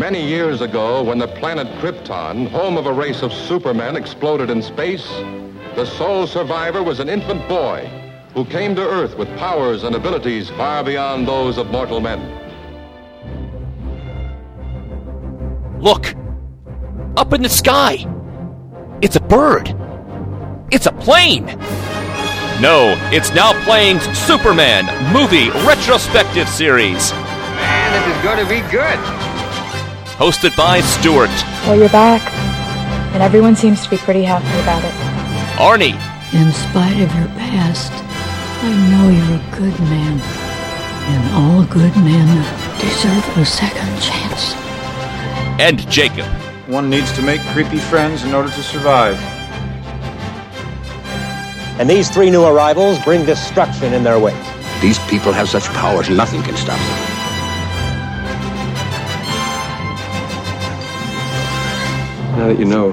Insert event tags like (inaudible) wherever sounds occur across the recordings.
Many years ago, when the planet Krypton, home of a race of supermen, exploded in space, the sole survivor was an infant boy who came to Earth with powers and abilities far beyond those of mortal men. Look! Up in the sky! It's a bird! It's a plane! No, it's now playing Superman movie retrospective series. Man, this is going to be good. Hosted by Stuart, Well, you're back. And everyone seems to be pretty happy about it. Arnie, In spite of your past, I know you're a good man. And all good men deserve a second chance. and Jacob. One needs to make creepy friends in order to survive. And these three new arrivals bring destruction in their wake. These people have such powers, nothing can stop them. Now that you know,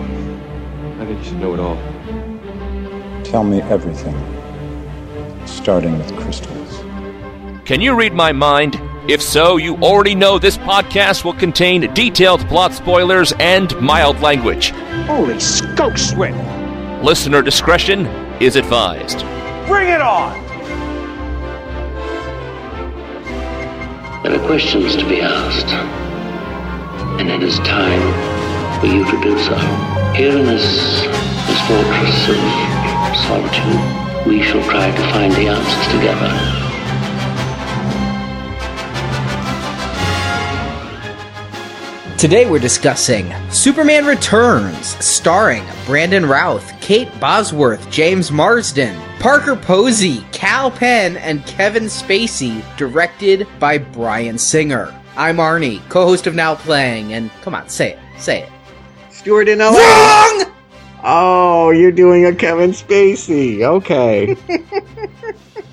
I think you should know it all. Tell me everything, starting with crystals. Can you read my mind? If so, you already know this podcast will contain detailed plot spoilers and mild language. Holy scope sweat! Listener discretion is advised. Bring it on. There are questions to be asked, and it is time for you to do so. Here in this, this fortress of solitude, we shall try to find the answers together. Today we're discussing Superman Returns, starring Brandon Routh, Kate Bosworth, James Marsden, Parker Posey, Kal Penn, and Kevin Spacey, directed by Bryan Singer. I'm Arnie, co-host of Now Playing, and come on, say it, say it. Stuart in LA. Wrong! Oh, you're doing a Kevin Spacey. Okay. (laughs)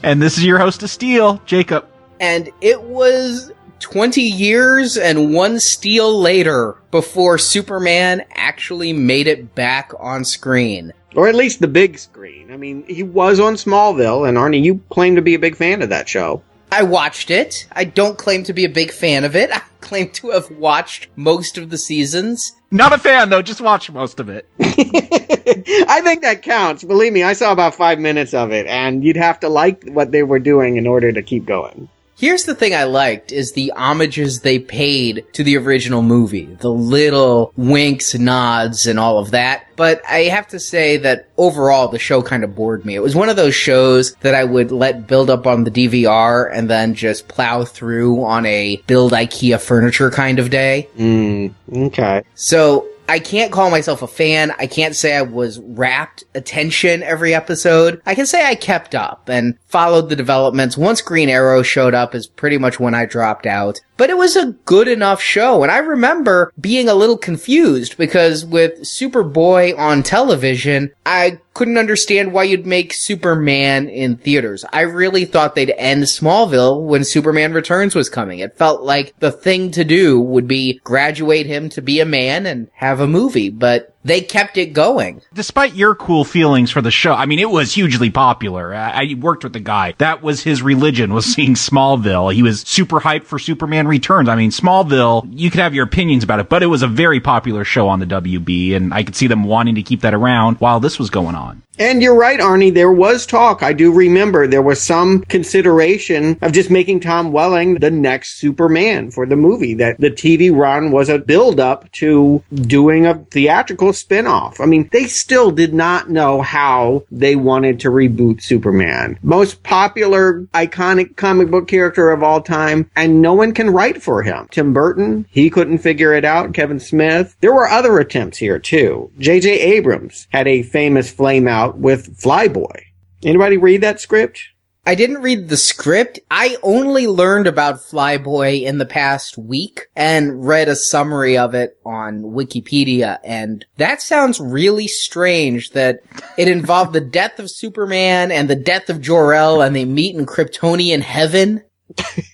And this is your host of Steel, Jacob. And it was 20 years and one Steel later before Superman actually made it back on screen. or at least the big screen. I mean, he was on Smallville, and Arnie, you claim to be a big fan of that show. I watched it. I don't claim to be a big fan of it. (laughs) I claim to have watched most of the seasons. Not a fan though, just watch most of it. (laughs) I think that counts. Believe me, I saw about five minutes of it, and you'd have to like what they were doing in order to keep going. Here's the thing I liked is the homages they paid to the original movie. The little winks, nods, and all of that. But I have to say that overall the show kind of bored me. It was one of those shows that I would let build up on the DVR and then just plow through on a build IKEA furniture kind of day. Mm, okay. So I can't call myself a fan. I can't say I was rapt attention every episode. I can say I kept up and followed the developments. Once Green Arrow showed up is pretty much when I dropped out. But it was a good enough show. And I remember being a little confused because with Superboy on television, I couldn't understand why you'd make Superman in theaters. I really thought they'd end Smallville when Superman Returns was coming. It felt like the thing to do would be graduate him to be a man and have a movie, but they kept it going. Despite your cool feelings for the show, I mean, it was hugely popular. I, I worked with the guy. That was his religion, was (laughs) seeing Smallville. He was super hyped for Superman Returns. I mean, Smallville, you could have your opinions about it, but it was a very popular show on the WB, and I could see them wanting to keep that around while this was going on. And you're right, Arnie. There was talk. I do remember there was some consideration of just making Tom Welling the next Superman for the movie. That the TV run was a build up to doing a theatrical spin-off. I mean, they still did not know how they wanted to reboot Superman. Most popular, iconic comic book character of all time, and no one can write for him. Tim Burton, he couldn't figure it out. Kevin Smith. There were other attempts here too. J.J. Abrams had a famous flame out with Flyboy. Anybody read that script? I didn't read the script. I only learned about Flyboy in the past week and read a summary of it on Wikipedia. And that sounds really strange that it involved the death of Superman and the death of Jor-El and they meet in Kryptonian heaven. (laughs)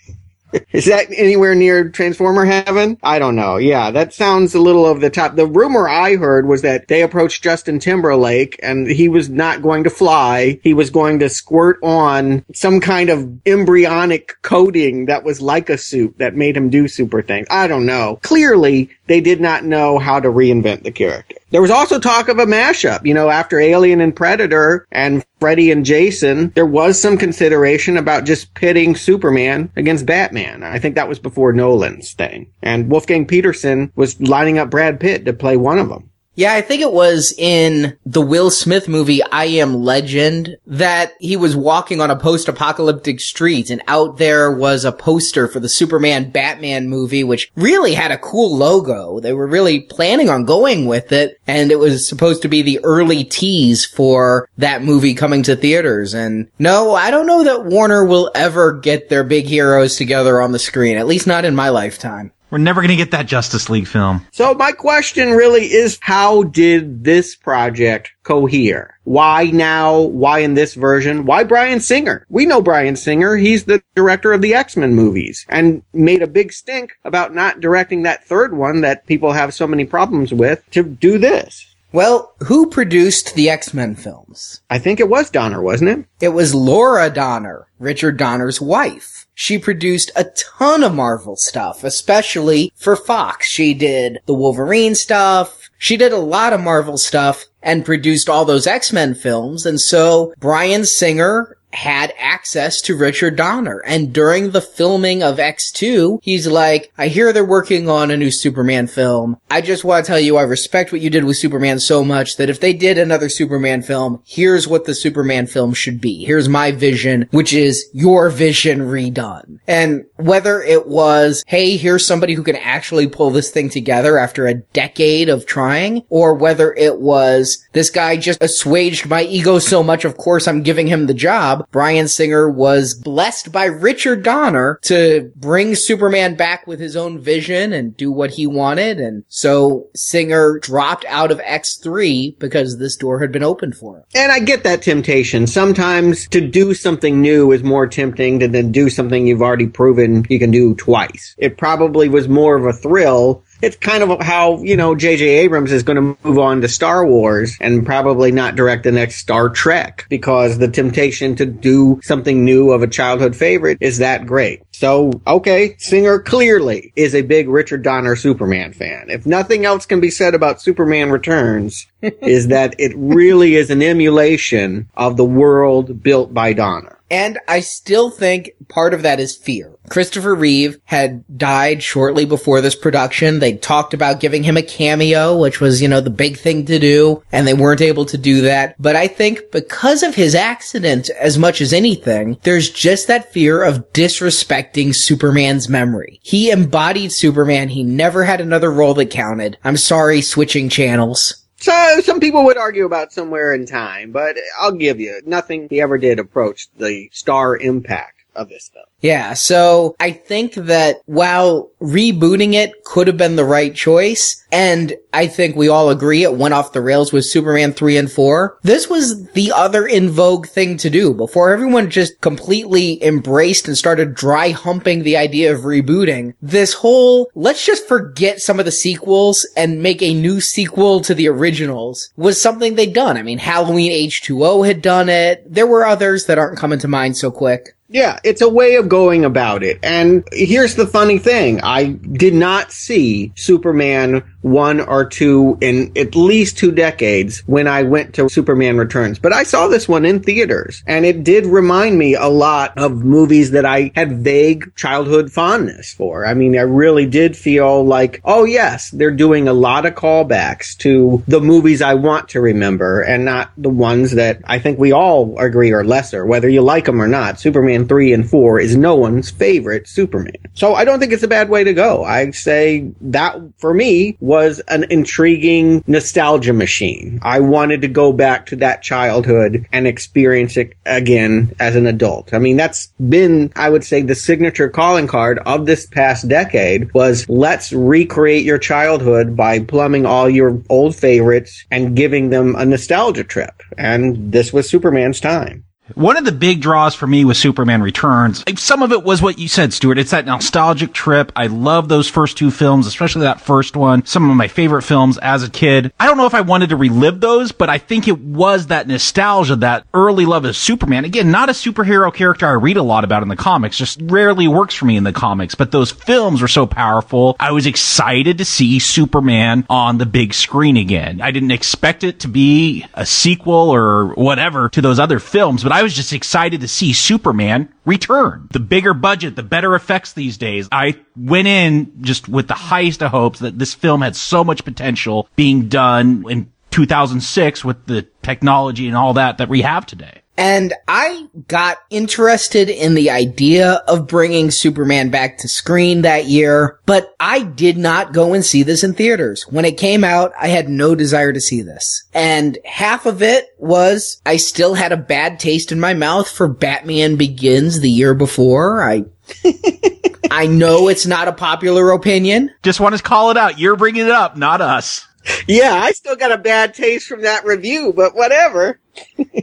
(laughs) Is that anywhere near Transformer heaven? I don't know. Yeah, that sounds a little over the top. The rumor I heard was that they approached Justin Timberlake and he was not going to fly. He was going to squirt on some kind of embryonic coating that was like a soup that made him do super things. I don't know. Clearly, they did not know how to reinvent the character. There was also talk of a mashup, you know, after Alien and Predator and Freddy and Jason, there was some consideration about just pitting Superman against Batman. I think that was before Nolan's thing. And Wolfgang Petersen was lining up Brad Pitt to play one of them. Yeah, I think it was in the Will Smith movie, I Am Legend, that he was walking on a post-apocalyptic street and out there was a poster for the Superman Batman movie, which really had a cool logo. They were really planning on going with it and it was supposed to be the early tease for that movie coming to theaters. And no, I don't know that Warner will ever get their big heroes together on the screen, at least not in my lifetime. We're never going to get that Justice League film. So my question really is how did this project cohere? Why now? Why in this version? Why Bryan Singer? We know Bryan Singer. He's the director of the X-Men movies and made a big stink about not directing that third one that people have so many problems with to do this. Well, who produced the X-Men films? I think it was Donner, wasn't it? It was Laura Donner, Richard Donner's wife she produced a ton of Marvel stuff, especially for Fox. She did the Wolverine stuff. She did a lot of Marvel stuff and produced all those X-Men films. And so Bryan Singer had access to Richard Donner. And during the filming of X2, he's like, I hear they're working on a new Superman film. I just want to tell you I respect what you did with Superman so much that if they did another Superman film, here's what the Superman film should be. Here's my vision, which is your vision redone. And whether it was, hey, here's somebody who can actually pull this thing together after a decade of trying, or whether it was, this guy just assuaged my ego so much, of course I'm giving him the job Bryan Singer was blessed by Richard Donner to bring Superman back with his own vision and do what he wanted. And so Singer dropped out of X3 because this door had been opened for him. And I get that temptation. Sometimes to do something new is more tempting than to do something you've already proven you can do twice. It probably was more of a thrill it's kind of how, you know, J.J. Abrams is going to move on to Star Wars and probably not direct the next Star Trek because the temptation to do something new of a childhood favorite is that great. So, okay, Singer clearly is a big Richard Donner Superman fan. If nothing else can be said about Superman Returns, (laughs) is that it really is an emulation of the world built by Donner. And I still think part of that is fear. Christopher Reeve had died shortly before this production. They talked about giving him a cameo, which was, you know, the big thing to do, and they weren't able to do that. But I think because of his accident, as much as anything, there's just that fear of disrespecting Superman's memory. He embodied Superman. He never had another role that counted. I'm sorry, switching channels. So some people would argue about somewhere in time, but I'll give you nothing he ever did approached the star impact of this film. Yeah, so I think that while rebooting it could have been the right choice, and I think we all agree it went off the rails with Superman 3 and 4, this was the other in vogue thing to do before everyone just completely embraced and started dry humping the idea of rebooting. This whole, let's just forget some of the sequels and make a new sequel to the originals was something they'd done. I mean, Halloween H2O had done it. There were others that aren't coming to mind so quick. Yeah, it's a way of going about it. And here's the funny thing. I did not see Superman one or two in at least two decades when I went to Superman Returns. But I saw this one in theaters and it did remind me a lot of movies that I had vague childhood fondness for. I mean, I really did feel like, oh yes, they're doing a lot of callbacks to the movies I want to remember and not the ones that I think we all agree are lesser, whether you like them or not. Superman 3 and 4 is no one's favorite Superman. So I don't think it's a bad way to go. I say that for me was an intriguing nostalgia machine. I wanted to go back to that childhood and experience it again as an adult. I mean, that's been, I would say, the signature calling card of this past decade was let's recreate your childhood by plumbing all your old favorites and giving them a nostalgia trip. And this was Superman's time. One of the big draws for me was Superman Returns. Some of it was what you said, Stuart. It's that nostalgic trip. I love those first two films, especially that first one. Some of my favorite films as a kid. I don't know if I wanted to relive those, but I think it was that nostalgia, that early love of Superman. Again, not a superhero character I read a lot about in the comics, just rarely works for me in the comics, but those films were so powerful. I was excited to see Superman on the big screen again. I didn't expect it to be a sequel or whatever to those other films, but I was just excited to see Superman return. The bigger budget, the better effects these days. I went in just with the highest of hopes that this film had so much potential being done in 2006 with the technology and all that that we have today. And I got interested in the idea of bringing Superman back to screen that year, but I did not go and see this in theaters. When it came out, I had no desire to see this. And half of it was I still had a bad taste in my mouth for Batman Begins the year before. I (laughs) I know it's not a popular opinion. Just want to call it out. You're bringing it up, not us. Yeah, I still got a bad taste from that review, but whatever.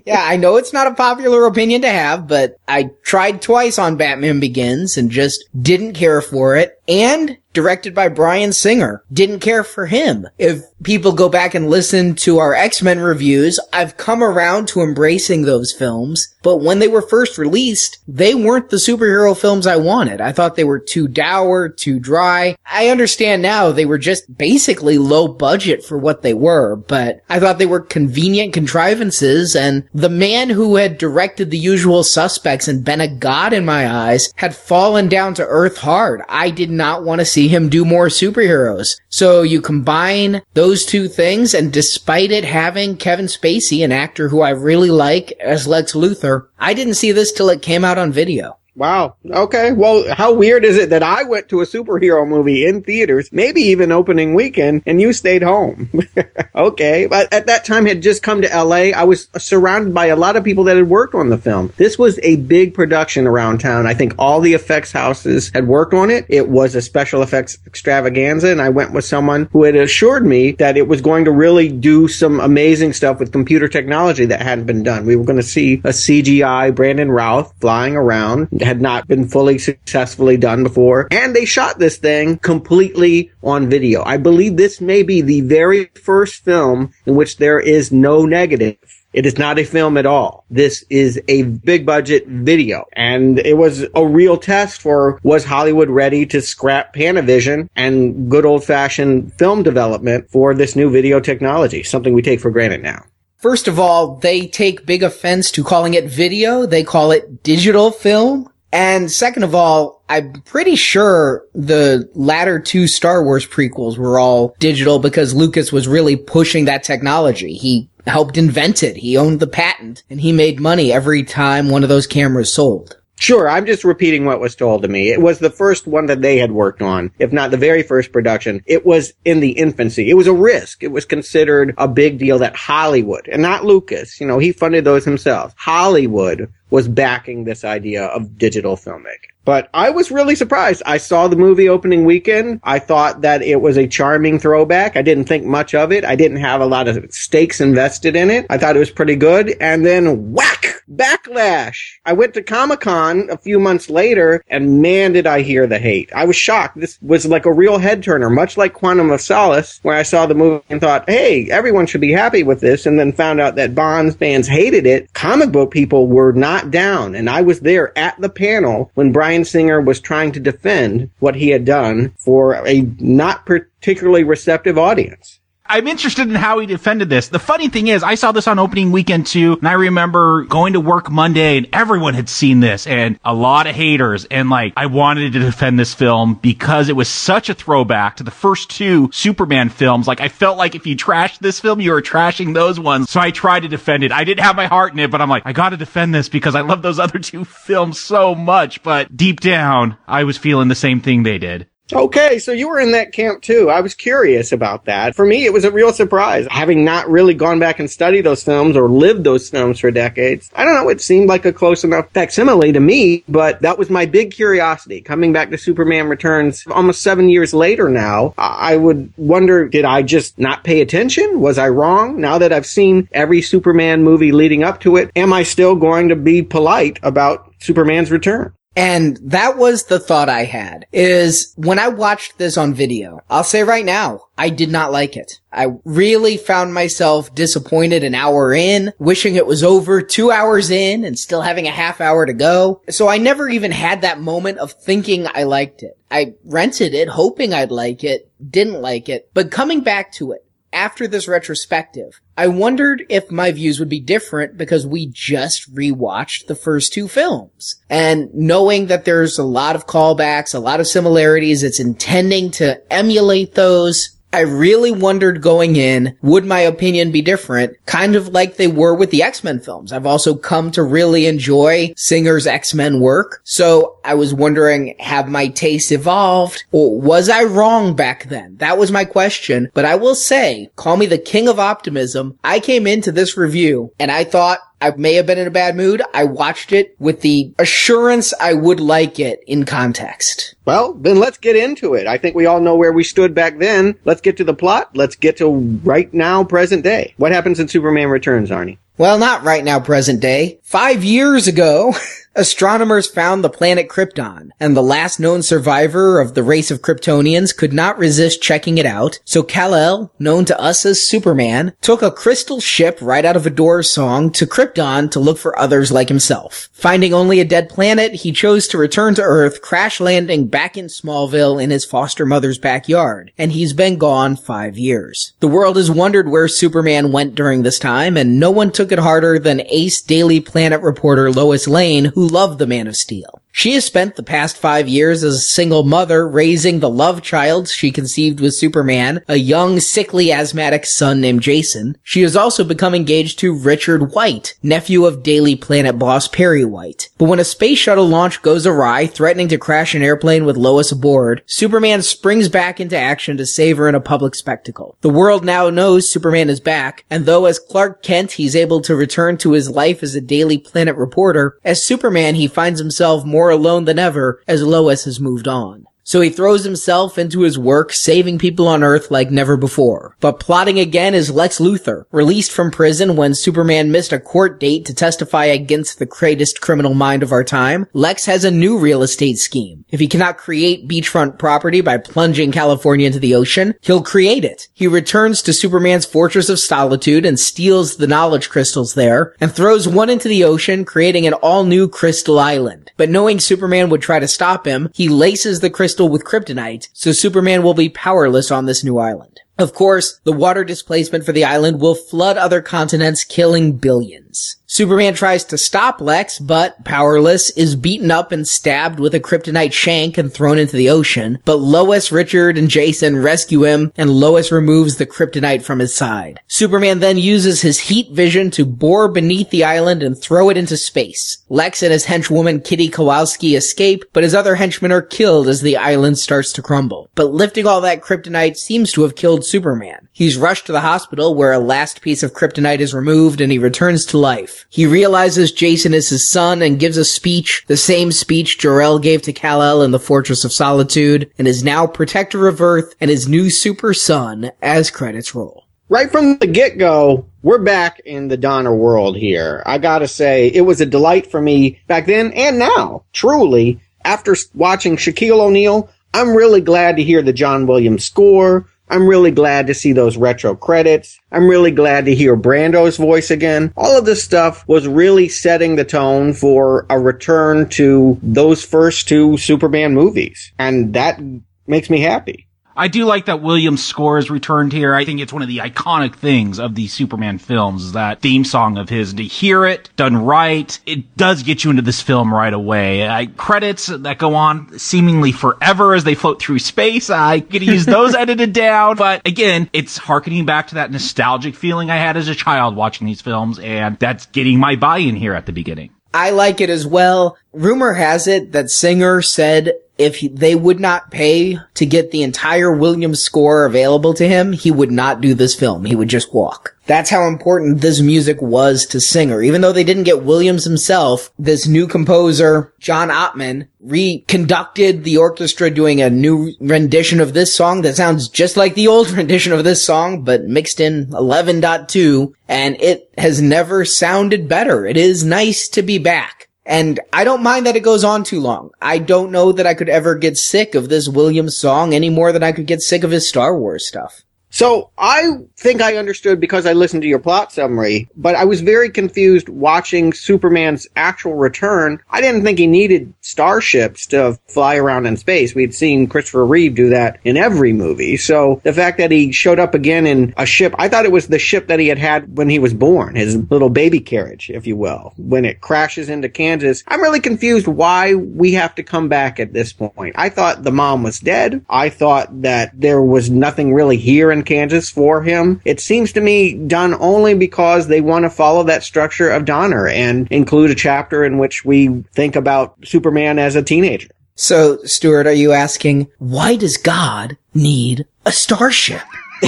Yeah, I know it's not a popular opinion to have, but I tried twice on Batman Begins and just didn't care for it. And directed by Bryan Singer. Didn't care for him. If people go back and listen to our X-Men reviews, I've come around to embracing those films, but when they were first released, they weren't the superhero films I wanted. I thought they were too dour, too dry. I understand now they were just basically low budget for what they were, but I thought they were convenient contrivances and the man who had directed the usual suspects and been a god in my eyes had fallen down to earth hard. I did not want to see him do more superheroes. So you combine those two things, and despite it having Kevin Spacey, an actor who I really like, as Lex Luthor, I didn't see this till it came out on video. Wow. Okay. Well, how weird is it that I went to a superhero movie in theaters, maybe even opening weekend, and you stayed home? (laughs) okay. But at that time had just come to LA. I was surrounded by a lot of people that had worked on the film. This was a big production around town. I think all the effects houses had worked on it. It was a special effects extravaganza, and I went with someone who had assured me that it was going to really do some amazing stuff with computer technology that hadn't been done. We were going to see a CGI Brandon Routh flying around had not been fully successfully done before. And they shot this thing completely on video. I believe this may be the very first film in which there is no negative. It is not a film at all. This is a big budget video. And it was a real test for was Hollywood ready to scrap Panavision and good old fashioned film development for this new video technology, something we take for granted now. First of all, they take big offense to calling it video. They call it digital film. And second of all, I'm pretty sure the latter two Star Wars prequels were all digital because Lucas was really pushing that technology. He helped invent it. He owned the patent and he made money every time one of those cameras sold. Sure, I'm just repeating what was told to me. It was the first one that they had worked on, if not the very first production. It was in the infancy. It was a risk. It was considered a big deal that Hollywood, and not Lucas, you know, he funded those himself. Hollywood was backing this idea of digital filmmaking. But I was really surprised. I saw the movie opening weekend. I thought that it was a charming throwback. I didn't think much of it. I didn't have a lot of stakes invested in it. I thought it was pretty good. And then whack! Backlash! I went to Comic Con a few months later and man did I hear the hate. I was shocked. This was like a real head turner, much like Quantum of Solace, where I saw the movie and thought, hey, everyone should be happy with this. And then found out that Bond fans hated it. Comic book people were not down. And I was there at the panel when Bryan Singer was trying to defend what he had done for a not particularly receptive audience. I'm interested in how he defended this. The funny thing is, I saw this on opening weekend too, and I remember going to work Monday and everyone had seen this and a lot of haters. And like, I wanted to defend this film because it was such a throwback to the first two Superman films. Like, I felt like if you trashed this film, you were trashing those ones. So I tried to defend it. I didn't have my heart in it, but I'm like, I gotta defend this because I love those (laughs) other two films so much. But deep down, I was feeling the same thing they did. Okay, so you were in that camp too. I was curious about that. For me, it was a real surprise. Having not really gone back and studied those films or lived those films for decades, I don't know, it seemed like a close enough facsimile to me, but that was my big curiosity. Coming back to Superman Returns almost seven years later now, I would wonder, did I just not pay attention? Was I wrong? Now that I've seen every Superman movie leading up to it, am I still going to be polite about Superman's return? And that was the thought I had is when I watched this on video, I'll say right now, I did not like it. I really found myself disappointed an hour in, wishing it was over two hours in and still having a half hour to go. So I never even had that moment of thinking I liked it. I rented it hoping I'd like it, didn't like it, but coming back to it, after this retrospective, I wondered if my views would be different because we just rewatched the first two films. And knowing that there's a lot of callbacks, a lot of similarities, it's intending to emulate those, I really wondered going in, would my opinion be different? Kind of like they were with the X-Men films. I've also come to really enjoy Singer's X-Men work. So I was wondering, have my tastes evolved? Or was I wrong back then? That was my question. But I will say, call me the king of optimism. I came into this review and I thought I may have been in a bad mood. I watched it with the assurance I would like it in context. Well, then let's get into it. I think we all know where we stood back then. Let's get to the plot. Let's get to right now, present day. What happens in Superman Returns, Arnie? Well, not right now, present day. Five years ago, (laughs) astronomers found the planet Krypton, and the last known survivor of the race of Kryptonians could not resist checking it out, so Kal-El, known to us as Superman, took a crystal ship right out of a Doors song to Krypton to look for others like himself. Finding only a dead planet, he chose to return to Earth, crash landing back in Smallville in his foster mother's backyard, and he's been gone five years. The world has wondered where Superman went during this time, and no one took it harder than ace Daily Planet reporter Lois Lane, who loved the Man of Steel. She has spent the past five years as a single mother raising the love child she conceived with Superman, a young, sickly, asthmatic son named Jason. She has also become engaged to Richard White, nephew of Daily Planet boss Perry White. But when a space shuttle launch goes awry, threatening to crash an airplane with Lois aboard, Superman springs back into action to save her in a public spectacle. The world now knows Superman is back, and though as Clark Kent he's able to return to his life as a Daily Planet reporter, as Superman he finds himself more alone than ever as Lois has moved on. So he throws himself into his work saving people on Earth like never before. But plotting again is Lex Luthor, released from prison when Superman missed a court date to testify against the greatest criminal mind of our time. Lex has a new real estate scheme. If he cannot create beachfront property by plunging California into the ocean, he'll create it. He returns to Superman's Fortress of Solitude and steals the knowledge crystals there and throws one into the ocean, creating an all new crystal island. But knowing Superman would try to stop him, he laces the crystal with kryptonite, so Superman will be powerless on this new island. Of course, the water displacement for the island will flood other continents, killing billions. Superman tries to stop Lex, but powerless, is beaten up and stabbed with a kryptonite shank and thrown into the ocean. But Lois, Richard, and Jason rescue him, and Lois removes the kryptonite from his side. Superman then uses his heat vision to bore beneath the island and throw it into space. Lex and his henchwoman Kitty Kowalski escape, but his other henchmen are killed as the island starts to crumble. But lifting all that kryptonite seems to have killed Superman. He's rushed to the hospital where a last piece of kryptonite is removed and he returns to life. He realizes Jason is his son and gives a speech, the same speech Jor-El gave to Kal-El in the Fortress of Solitude, and is now protector of Earth and his new super son as credits roll. Right from the get go, we're back in the Donner world here. I gotta say, it was a delight for me back then and now. Truly, after watching Shaquille O'Neal, I'm really glad to hear the John Williams score. I'm really glad to see those retro credits. I'm really glad to hear Brando's voice again. All of this stuff was really setting the tone for a return to those first two Superman movies. And that makes me happy. I do like that Williams score is returned here. I think it's one of the iconic things of the Superman films is that theme song of his. To hear it done right, it does get you into this film right away. I, credits that go on seemingly forever as they float through space. I get to use (laughs) those edited down, but again, it's harkening back to that nostalgic feeling I had as a child watching these films, and that's getting my buy-in here at the beginning. I like it as well. Rumor has it that Singer said if he, they would not pay to get the entire Williams score available to him, he would not do this film. He would just walk. That's how important this music was to Singer. Even though they didn't get Williams himself, this new composer, John Ottman, reconducted the orchestra doing a new rendition of this song that sounds just like the old (laughs) rendition of this song, but mixed in 11.2, and it has never sounded better. It is nice to be back. And I don't mind that it goes on too long. I don't know that I could ever get sick of this Williams song any more than I could get sick of his Star Wars stuff. So I think I understood because I listened to your plot summary, but I was very confused watching Superman's actual return. I didn't think he needed starships to fly around in space. We'd seen Christopher Reeve do that in every movie. So the fact that he showed up again in a ship, I thought it was the ship that he had had when he was born, his little baby carriage, if you will, when it crashes into Kansas. I'm really confused why we have to come back at this point. I thought the mom was dead. I thought that there was nothing really here in Kansas for him. It seems to me done only because they want to follow that structure of Donner and include a chapter in which we think about Superman as a teenager. So, Stuart, are you asking, why does God need a starship? (laughs)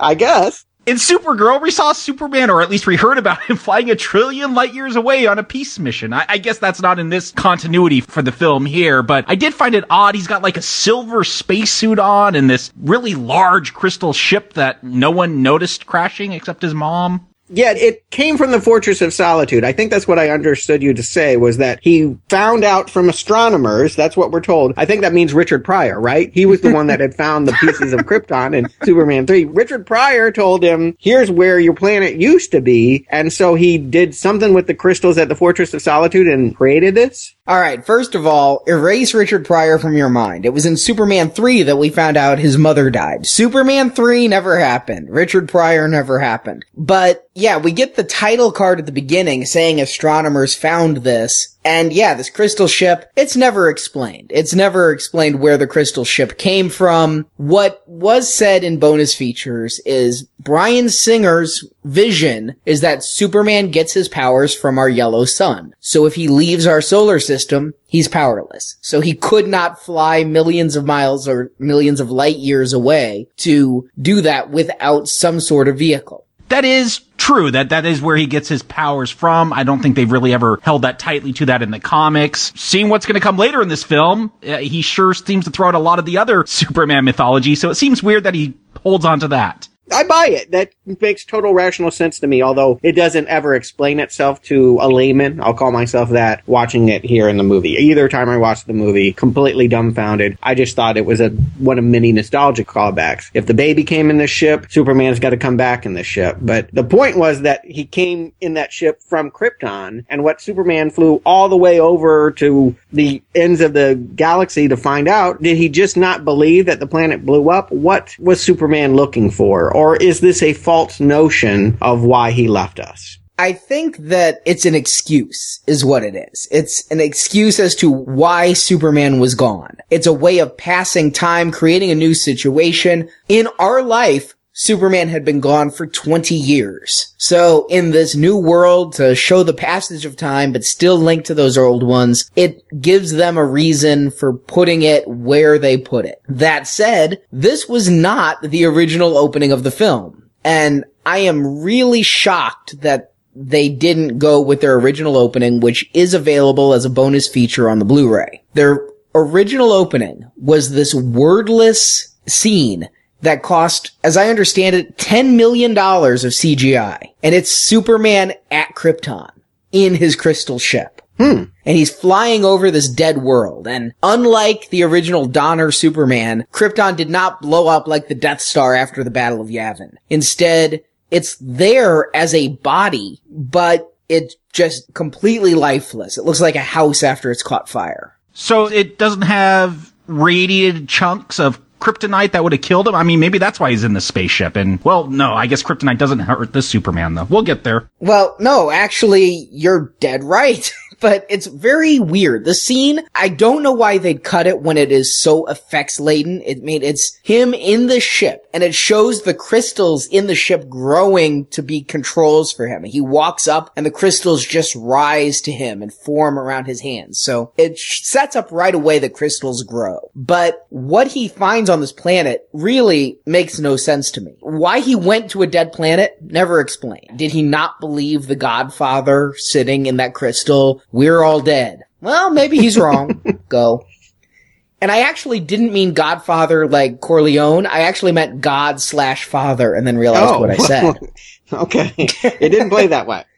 I guess. In Supergirl, we saw Superman, or at least we heard about him (laughs) flying a trillion light years away on a peace mission. I, I, guess that's not in this continuity for the film here, but I did find it odd. He's got like a silver spacesuit on and this really large crystal ship that no one noticed crashing except his mom. Yeah, it came from the Fortress of Solitude. I think that's what I understood you to say was that he found out from astronomers. That's what we're told. I think that means Richard Pryor, right? He was the one that had found the pieces of Krypton in (laughs) Superman 3. Richard Pryor told him, here's where your planet used to be. And so he did something with the crystals at the Fortress of Solitude and created this. All right, first of all, erase Richard Pryor from your mind. It was in Superman 3 that we found out his mother died. Superman 3 never happened. Richard Pryor never happened. But yeah, we get the title card at the beginning saying astronomers found this. And yeah, this crystal ship, it's never explained. It's never explained where the crystal ship came from. What was said in bonus features is Bryan Singer's vision is that Superman gets his powers from our yellow sun. So if he leaves our solar system, he's powerless. So he could not fly millions of miles or millions of light years away to do that without some sort of vehicle that is true. That that is where he gets his powers from. I don't think they've really ever held that tightly to that in the comics. Seeing what's going to come later in this film, uh, he sure seems to throw out a lot of the other (laughs) Superman mythology. So it seems weird that he holds on to that. I buy it. That makes total rational sense to me, although it doesn't ever explain itself to a layman. I'll call myself that watching it here in the movie. Either time I watched the movie, completely dumbfounded. I just thought it was a one of many nostalgic callbacks. If the baby came in this ship, Superman's got to come back in this ship. But the point was that he came in that ship from Krypton, and what Superman flew all the way over to the ends of the galaxy to find out, did he just not believe that the planet blew up? What was Superman looking for? Or is this a false notion of why he left us? I think that it's an excuse is what it is. It's an excuse as to why Superman was gone. It's a way of passing time, creating a new situation. In our life, Superman had been gone for 20 years. So in this new world to show the passage of time, but still linked to those old ones, it gives them a reason for putting it where they put it. That said, this was not the original opening of the film. And I am really shocked that they didn't go with their original opening, which is available as a bonus feature on the Blu-ray. Their original opening was this wordless scene that cost, as I understand it, $10 million of CGI. And it's Superman at Krypton in his crystal ship. Hmm. And he's flying over this dead world. And unlike the original Donner Superman, Krypton did not blow up like the Death Star after the Battle of Yavin. Instead, it's there as a body, but it's just completely lifeless. It looks like a house after it's caught fire. So it doesn't have radiated chunks of kryptonite that would have killed him? I mean, maybe that's why he's in the spaceship. And, well, no, I guess kryptonite doesn't hurt the Superman, though. We'll get there. Well, no, actually, you're dead right. (laughs) but it's very weird. The scene, I don't know why they'd cut it when it is so effects laden. It mean it's him in the ship and it shows the crystals in the ship growing to be controls for him. He walks up and the crystals just rise to him and form around his hands. So it sets up right away that crystals grow. But what he finds on this planet really makes no sense to me. Why he went to a dead planet, never explained. Did he not believe the Godfather sitting in that crystal? We're all dead. Well, maybe he's wrong. (laughs) Go. And I actually didn't mean Godfather like Corleone. I actually meant God slash father and then realized Oh, what I said. (laughs) okay. It didn't play that way. (laughs)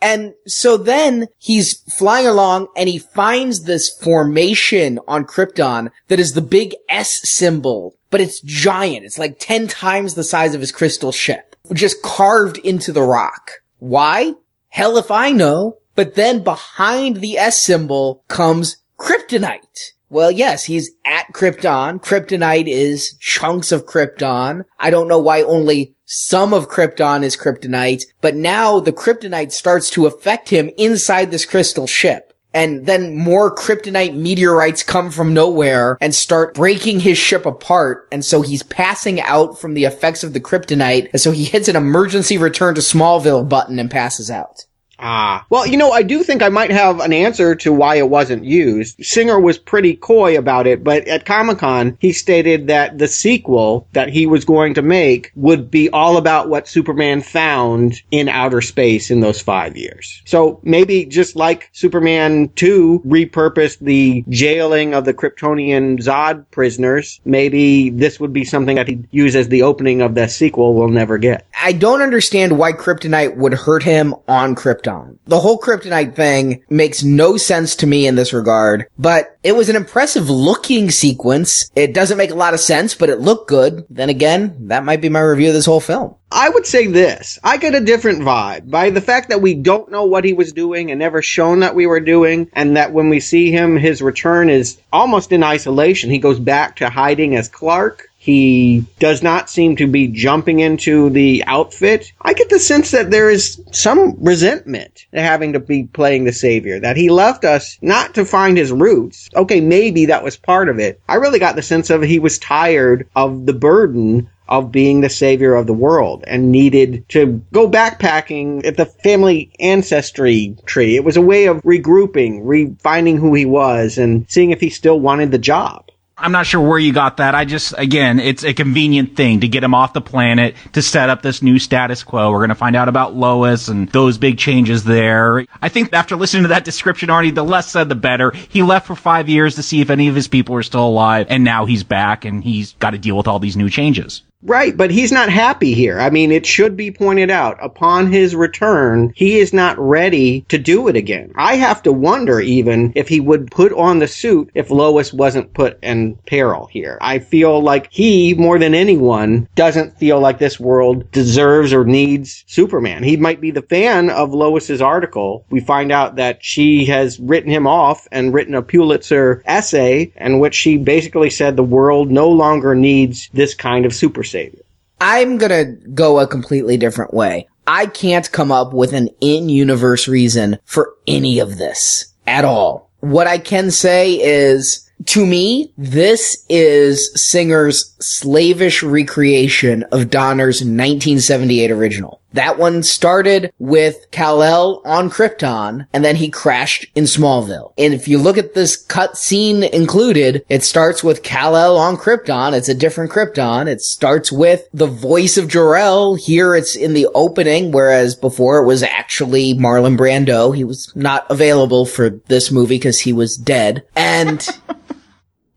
And so then he's flying along and he finds this formation on Krypton that is the big S symbol, but it's giant. It's like 10 times the size of his crystal ship, just carved into the rock. Why? Hell if I know. But then behind the S symbol comes Kryptonite. Well, yes, he's at Krypton. Kryptonite is chunks of Krypton. I don't know why only some of Krypton is Kryptonite, but now the Kryptonite starts to affect him inside this crystal ship. And then more Kryptonite meteorites come from nowhere and start breaking his ship apart. And so he's passing out from the effects of the Kryptonite. And so he hits an emergency return to Smallville button and passes out. Ah. Well, you know, I do think I might have an answer to why it wasn't used. Singer was pretty coy about it, but at Comic Con, he stated that the sequel that he was going to make would be all about what Superman found in outer space in those five years. So maybe just like Superman 2 repurposed the jailing of the Kryptonian Zod prisoners, maybe this would be something that he'd use as the opening of the sequel we'll never get. I don't understand why Kryptonite would hurt him on Krypton. The whole Kryptonite thing makes no sense to me in this regard, but it was an impressive looking sequence. It doesn't make a lot of sense, but it looked good. Then again, that might be my review of this whole film. I would say this. I get a different vibe by the fact that we don't know what he was doing and never shown that we were doing, and that when we see him, his return is almost in isolation. He goes back to hiding as Clark. He does not seem to be jumping into the outfit. I get the sense that there is some resentment at having to be playing the savior, that he left us not to find his roots. Okay, maybe that was part of it. I really got the sense of he was tired of the burden of being the savior of the world and needed to go backpacking at the family ancestry tree. It was a way of regrouping, refinding who he was and seeing if he still wanted the job. I'm not sure where you got that. I just, again, it's a convenient thing to get him off the planet to set up this new status quo. We're going to find out about Lois and those big changes there. I think after listening to that description, Arnie, the less said, the better. He left for five years to see if any of his people were still alive, and now he's back and he's got to deal with all these new changes. Right, but he's not happy here. I mean, it should be pointed out. Upon his return, he is not ready to do it again. I have to wonder even if he would put on the suit if Lois wasn't put in peril here. I feel like he, more than anyone, doesn't feel like this world deserves or needs Superman. He might be the fan of Lois's article. We find out that she has written him off and written a Pulitzer essay in which she basically said the world no longer needs this kind of super savior. I'm gonna go a completely different way. I can't come up with an in-universe reason for any of this at all. What I can say is, to me, this is Singer's slavish recreation of Donner's 1978 original. That one started with Kal-El on Krypton, and then he crashed in Smallville. And if you look at this cut scene included, it starts with Kal-El on Krypton. It's a different Krypton. It starts with the voice of Jor-El. Here it's in the opening, whereas before it was actually Marlon Brando. He was not available for this movie because he was dead. And (laughs)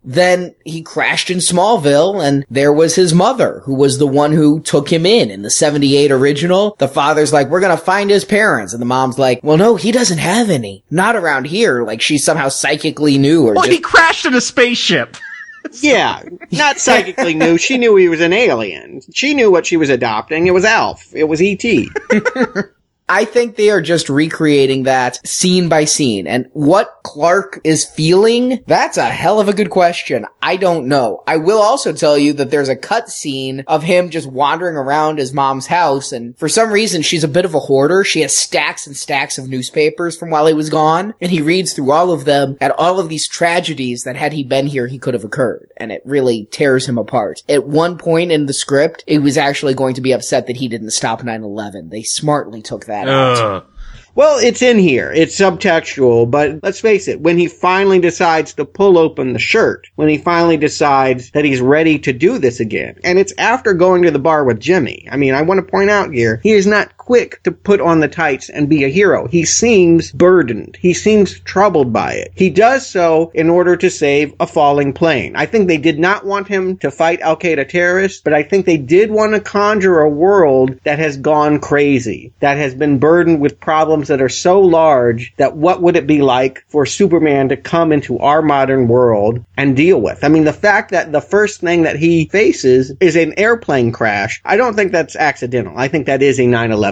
then he crashed in Smallville and there was his mother who was the one who took him in in the 78 original. The father's like, we're going to find his parents. And the mom's like, well, no, he doesn't have any. Not around here. Like she somehow psychically knew or Well, just- he crashed in a spaceship. (laughs) (laughs) Yeah, not psychically knew. She knew he was an alien. She knew what she was adopting. It was Alf. It was E E.T. (laughs) I think they are just recreating that scene by scene. And what Clark is feeling, that's a hell of a good question. I don't know. I will also tell you that there's a cut scene of him just wandering around his mom's house. And for some reason, she's a bit of a hoarder. She has stacks and stacks of newspapers from while he was gone. And he reads through all of them at all of these tragedies that had he been here, he could have occurred. And it really tears him apart. At one point in the script, it was actually going to be upset that he didn't stop 9-11. They smartly took that out. Well, it's in here. It's subtextual, but let's face it, when he finally decides to pull open the shirt, when he finally decides that he's ready to do this again, and it's after going to the bar with Jimmy. I mean, I want to point out here, he is not quick to put on the tights and be a hero. He seems burdened. He seems troubled by it. He does so in order to save a falling plane. I think they did not want him to fight Al Qaeda terrorists, but I think they did want to conjure a world that has gone crazy, that has been burdened with problems that are so large that what would it be like for Superman to come into our modern world and deal with? I mean, the fact that the first thing that he faces is an airplane crash, I don't think that's accidental. I think that is a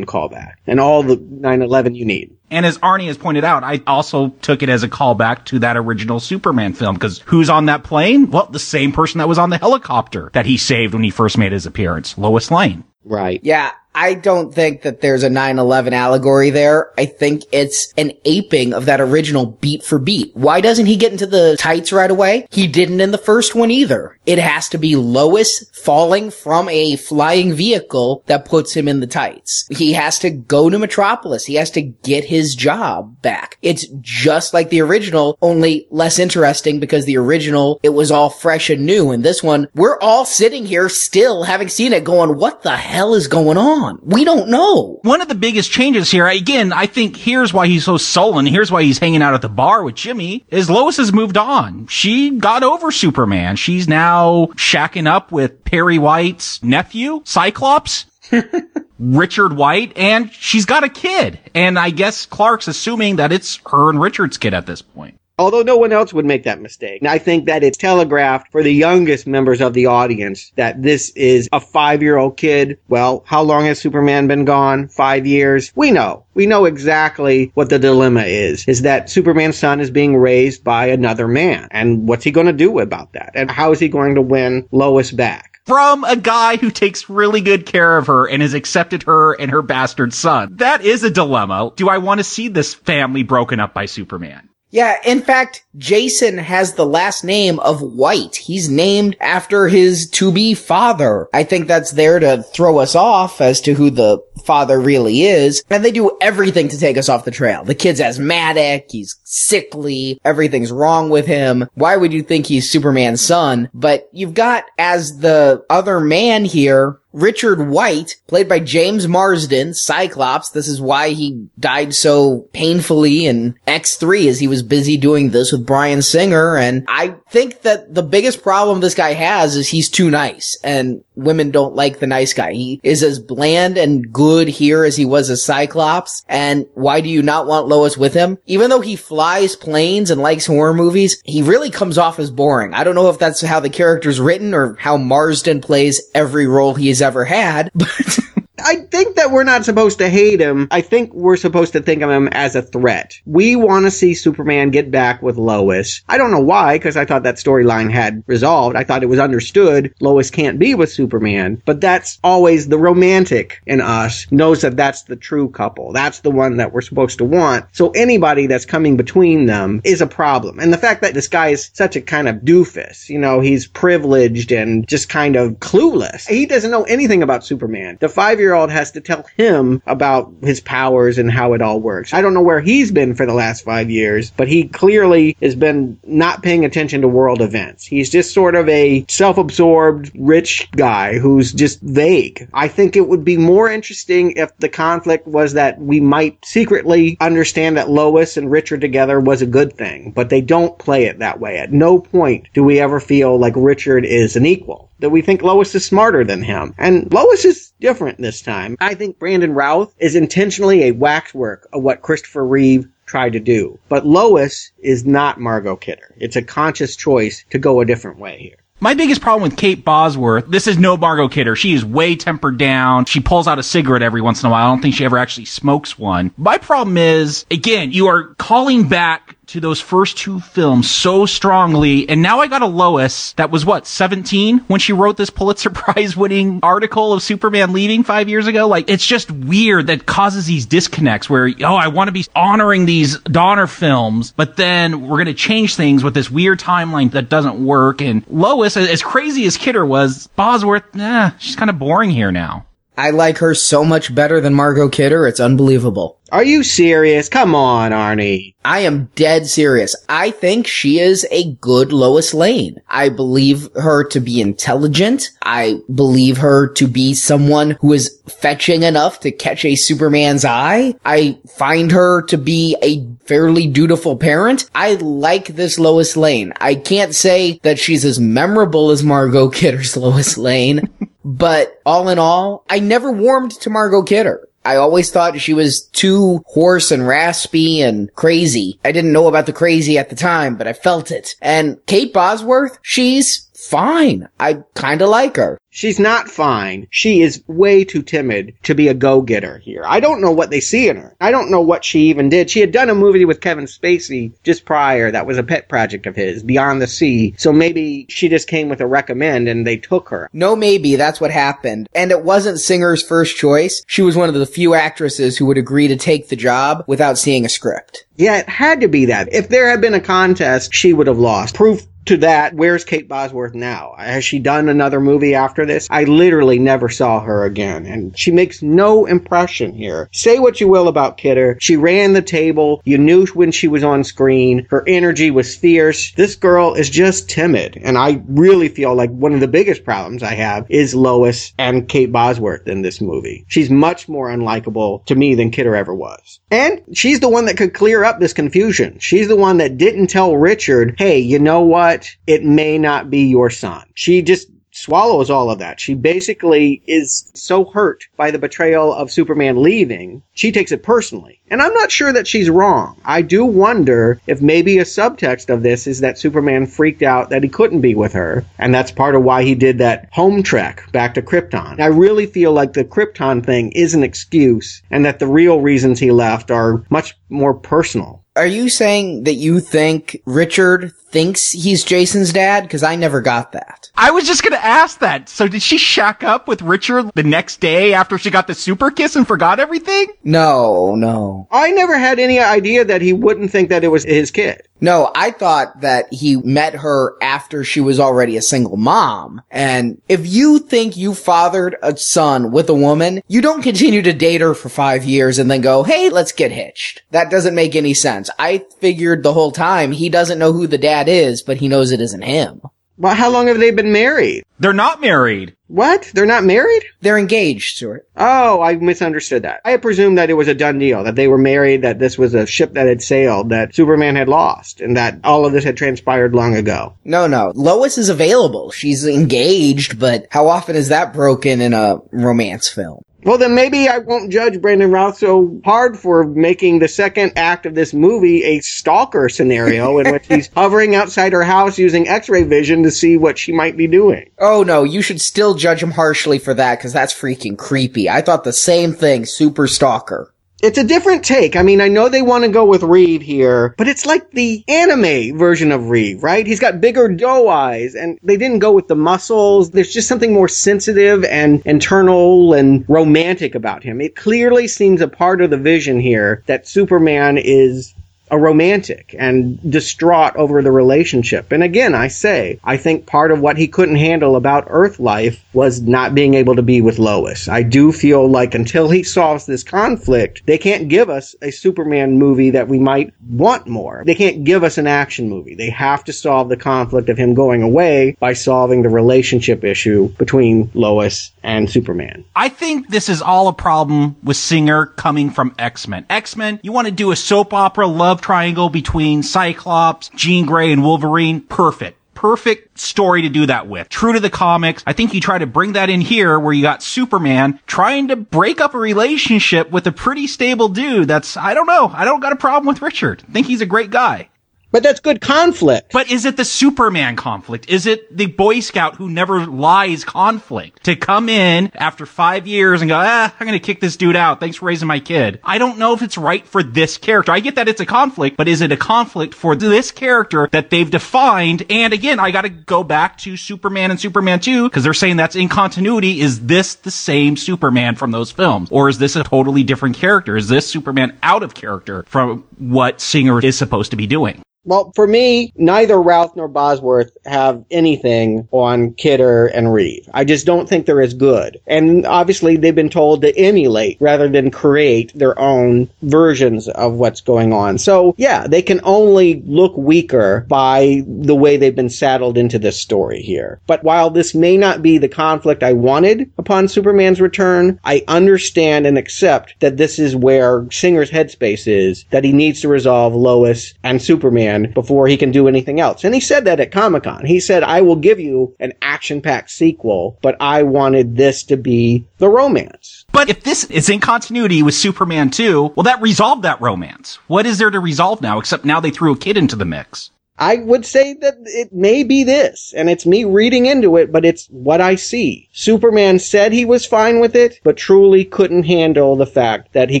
9-11 callback and all the 9-11 you need. And as Arnie has pointed out, I also took it as a callback to that original Superman film because who's on that plane? Well, the same person that was on the helicopter that he saved when he first made his appearance, Lois Lane. Right. Yeah, I don't think that there's a 9-11 allegory there. I think it's an aping of that original beat for beat. Why doesn't he get into the tights right away? He didn't in the first one either. It has to be Lois falling from a flying vehicle that puts him in the tights. He has to go to Metropolis. He has to get his job back. It's just like the original, only less interesting because the original, it was all fresh and new. And this one, we're all sitting here still having seen it going, what the hell is going on? We don't know. One of the biggest changes here, again, I think here's why he's so sullen. Here's why he's hanging out at the bar with Jimmy is Lois has moved on. She got over Superman. She's now shacking up with Perry White's nephew, Cyclops. (laughs) Richard White, and she's got a kid. And I guess Clark's assuming that it's her and Richard's kid at this point. Although no one else would make that mistake. I think that it's telegraphed for the youngest members of the audience that this is a five year old kid. Well, how long has Superman been gone? Five years? We know. We know exactly what the dilemma is, is that Superman's son is being raised by another man. And what's he going to do about that? And how is he going to win Lois back? from a guy who takes really good care of her and has accepted her and her bastard son. That is a dilemma. Do I want to see this family broken up by Superman? Yeah, in fact, Jason has the last name of White. He's named after his to-be father. I think that's there to throw us off as to who the father really is. And they do everything to take us off the trail. The kid's asthmatic, he's sickly, everything's wrong with him. Why would you think he's Superman's son? But you've got as the other man here, Richard White, played by James Marsden, Cyclops. This is why he died so painfully in X3 as he was busy doing this with Bryan Singer. And I think that the biggest problem this guy has is he's too nice and women don't like the nice guy. He is as bland and good here as he was as Cyclops. And why do you not want Lois with him? Even though he flies planes and likes horror movies, he really comes off as boring. I don't know if that's how the character's written or how Marsden plays every role he's ever had, (laughs) but I think that we're not supposed to hate him. I think we're supposed to think of him as a threat. We want to see Superman get back with Lois. I don't know why, because I thought that storyline had resolved. I thought it was understood Lois can't be with Superman, but that's always the romantic in us knows that that's the true couple. That's the one that we're supposed to want. So anybody that's coming between them is a problem. And the fact that this guy is such a kind of doofus, you know, he's privileged and just kind of clueless. He doesn't know anything about Superman. The five year old has to tell him about his powers and how it all works. I don't know where he's been for the last five years, but he clearly has been not paying attention to world events. He's just sort of a self-absorbed rich guy who's just vague. I think it would be more interesting if the conflict was that we might secretly understand that Lois and Richard together was a good thing, but they don't play it that way. At no point do we ever feel like Richard is an equal that we think Lois is smarter than him. And Lois is different this time. I think Brandon Routh is intentionally a waxwork of what Christopher Reeve tried to do. But Lois is not Margot Kidder. It's a conscious choice to go a different way here. My biggest problem with Kate Bosworth, this is no Margot Kidder. She is way tempered down. She pulls out a cigarette every once in a while. I don't think she ever actually smokes one. My problem is, again, you are calling back to those first two films so strongly. And now I got a Lois that was what, 17 when she wrote this Pulitzer (laughs) Prize winning article of Superman leaving five years ago? Like, it's just weird that causes these disconnects where, oh, I want to be honoring these Donner films, but then we're going to change things with this weird timeline that doesn't work. And Lois, as crazy as Kidder was, Bosworth, eh, she's kind of boring here now. I like her so much better than Margot Kidder, it's unbelievable. Are you serious? Come on, Arnie. I am dead serious. I think she is a good Lois Lane. I believe her to be intelligent. I believe her to be someone who is fetching enough to catch a Superman's eye. I find her to be a fairly dutiful parent. I like this Lois Lane. I can't say that she's as memorable as Margot Kidder's Lois Lane, (laughs) but all in all, I never warmed to Margot Kidder. I always thought she was too hoarse and raspy and crazy. I didn't know about the crazy at the time, but I felt it. And Kate Bosworth, she's fine. I kinda like her. She's not fine. She is way too timid to be a go-getter here. I don't know what they see in her. I don't know what she even did. She had done a movie with Kevin Spacey just prior that was a pet project of his, Beyond the Sea. So maybe she just came with a recommend and they took her. No, maybe that's what happened. And it wasn't Singer's first choice. She was one of the few actresses who would agree to take the job without seeing a script. Yeah, it had to be that. If there had been a contest, she would have lost. Proof to that, where's Kate Bosworth now? Has she done another movie after this? I literally never saw her again, and she makes no impression here. Say what you will about Kidder. She ran the table. You knew when she was on screen. Her energy was fierce. This girl is just timid, and I really feel like one of the biggest problems I have is Lois and Kate Bosworth in this movie. She's much more unlikable to me than Kidder ever was. And she's the one that could clear up this confusion. She's the one that didn't tell Richard, hey, you know what? It may not be your son. She just swallows all of that. She basically is so hurt by the betrayal of Superman leaving, she takes it personally. And I'm not sure that she's wrong. I do wonder if maybe a subtext of this is that Superman freaked out that he couldn't be with her, and that's part of why he did that home trek back to Krypton. I really feel like the Krypton thing is an excuse, and that the real reasons he left are much more personal. Are you saying that you think Richard thinks he's Jason's dad? Because I never got that. I was just gonna ask that. So did she shack up with Richard the next day after she got the super kiss and forgot everything? No, no. I never had any idea that he wouldn't think that it was his kid. No, I thought that he met her after she was already a single mom. And if you think you fathered a son with a woman, you don't continue to date her for five years and then go, hey, let's get hitched. That doesn't make any sense. I figured the whole time he doesn't know who the dad is, but he knows it isn't him. Well, how long have they been married? They're not married. What? They're not married? They're engaged, Stuart. Oh, I misunderstood that. I had presumed that it was a done deal, that they were married, that this was a ship that had sailed, that Superman had lost, and that all of this had transpired long ago. No, no. Lois is available. She's engaged, but how often is that broken in a romance film? Well, then maybe I won't judge Brandon Routh so hard for making the second act of this movie a stalker scenario in which he's (laughs) hovering outside her house using x-ray vision to see what she might be doing. Oh no, you should still judge him harshly for that because that's freaking creepy. I thought the same thing, super stalker. It's a different take. I mean, I know they want to go with Reeve here, but it's like the anime version of Reeve, right? He's got bigger doe eyes and they didn't go with the muscles. There's just something more sensitive and internal and romantic about him. It clearly seems a part of the vision here that Superman is a romantic and distraught over the relationship. And again, I say, I think part of what he couldn't handle about Earth life was not being able to be with Lois. I do feel like until he solves this conflict, they can't give us a Superman movie that we might want more. They can't give us an action movie. They have to solve the conflict of him going away by solving the relationship issue between Lois and Superman. I think this is all a problem with Singer coming from X-Men. X-Men, you want to do a soap opera love triangle between Cyclops, Jean Grey, and Wolverine? Perfect perfect story to do that with. True to the comics. I think you try to bring that in here where you got Superman trying to break up a relationship with a pretty stable dude. That's, I don't know. I don't got a problem with Richard. Think he's a great guy. But that's good conflict. But is it the Superman conflict? Is it the Boy Scout who never lies conflict? To come in after five years and go, ah, I'm gonna kick this dude out. Thanks for raising my kid. I don't know if it's right for this character. I get that it's a conflict, but is it a conflict for this character that they've defined? And again, I gotta go back to Superman and Superman 2, because they're saying that's in continuity. Is this the same Superman from those films? Or is this a totally different character? Is this Superman out of character from what Singer is supposed to be doing? Well, for me, neither Routh nor Bosworth have anything on Kidder and Reeve. I just don't think they're as good. And obviously, they've been told to emulate rather than create their own versions of what's going on. So, yeah, they can only look weaker by the way they've been saddled into this story here. But while this may not be the conflict I wanted upon Superman's return, I understand and accept that this is where Singer's headspace is, that he needs to resolve Lois and Superman before he can do anything else. And he said that at Comic Con. He said, I will give you an action packed sequel, but I wanted this to be the romance. But if this is in continuity with Superman 2, well, that resolved that romance. What is there to resolve now, except now they threw a kid into the mix? I would say that it may be this, and it's me reading into it, but it's what I see. Superman said he was fine with it, but truly couldn't handle the fact that he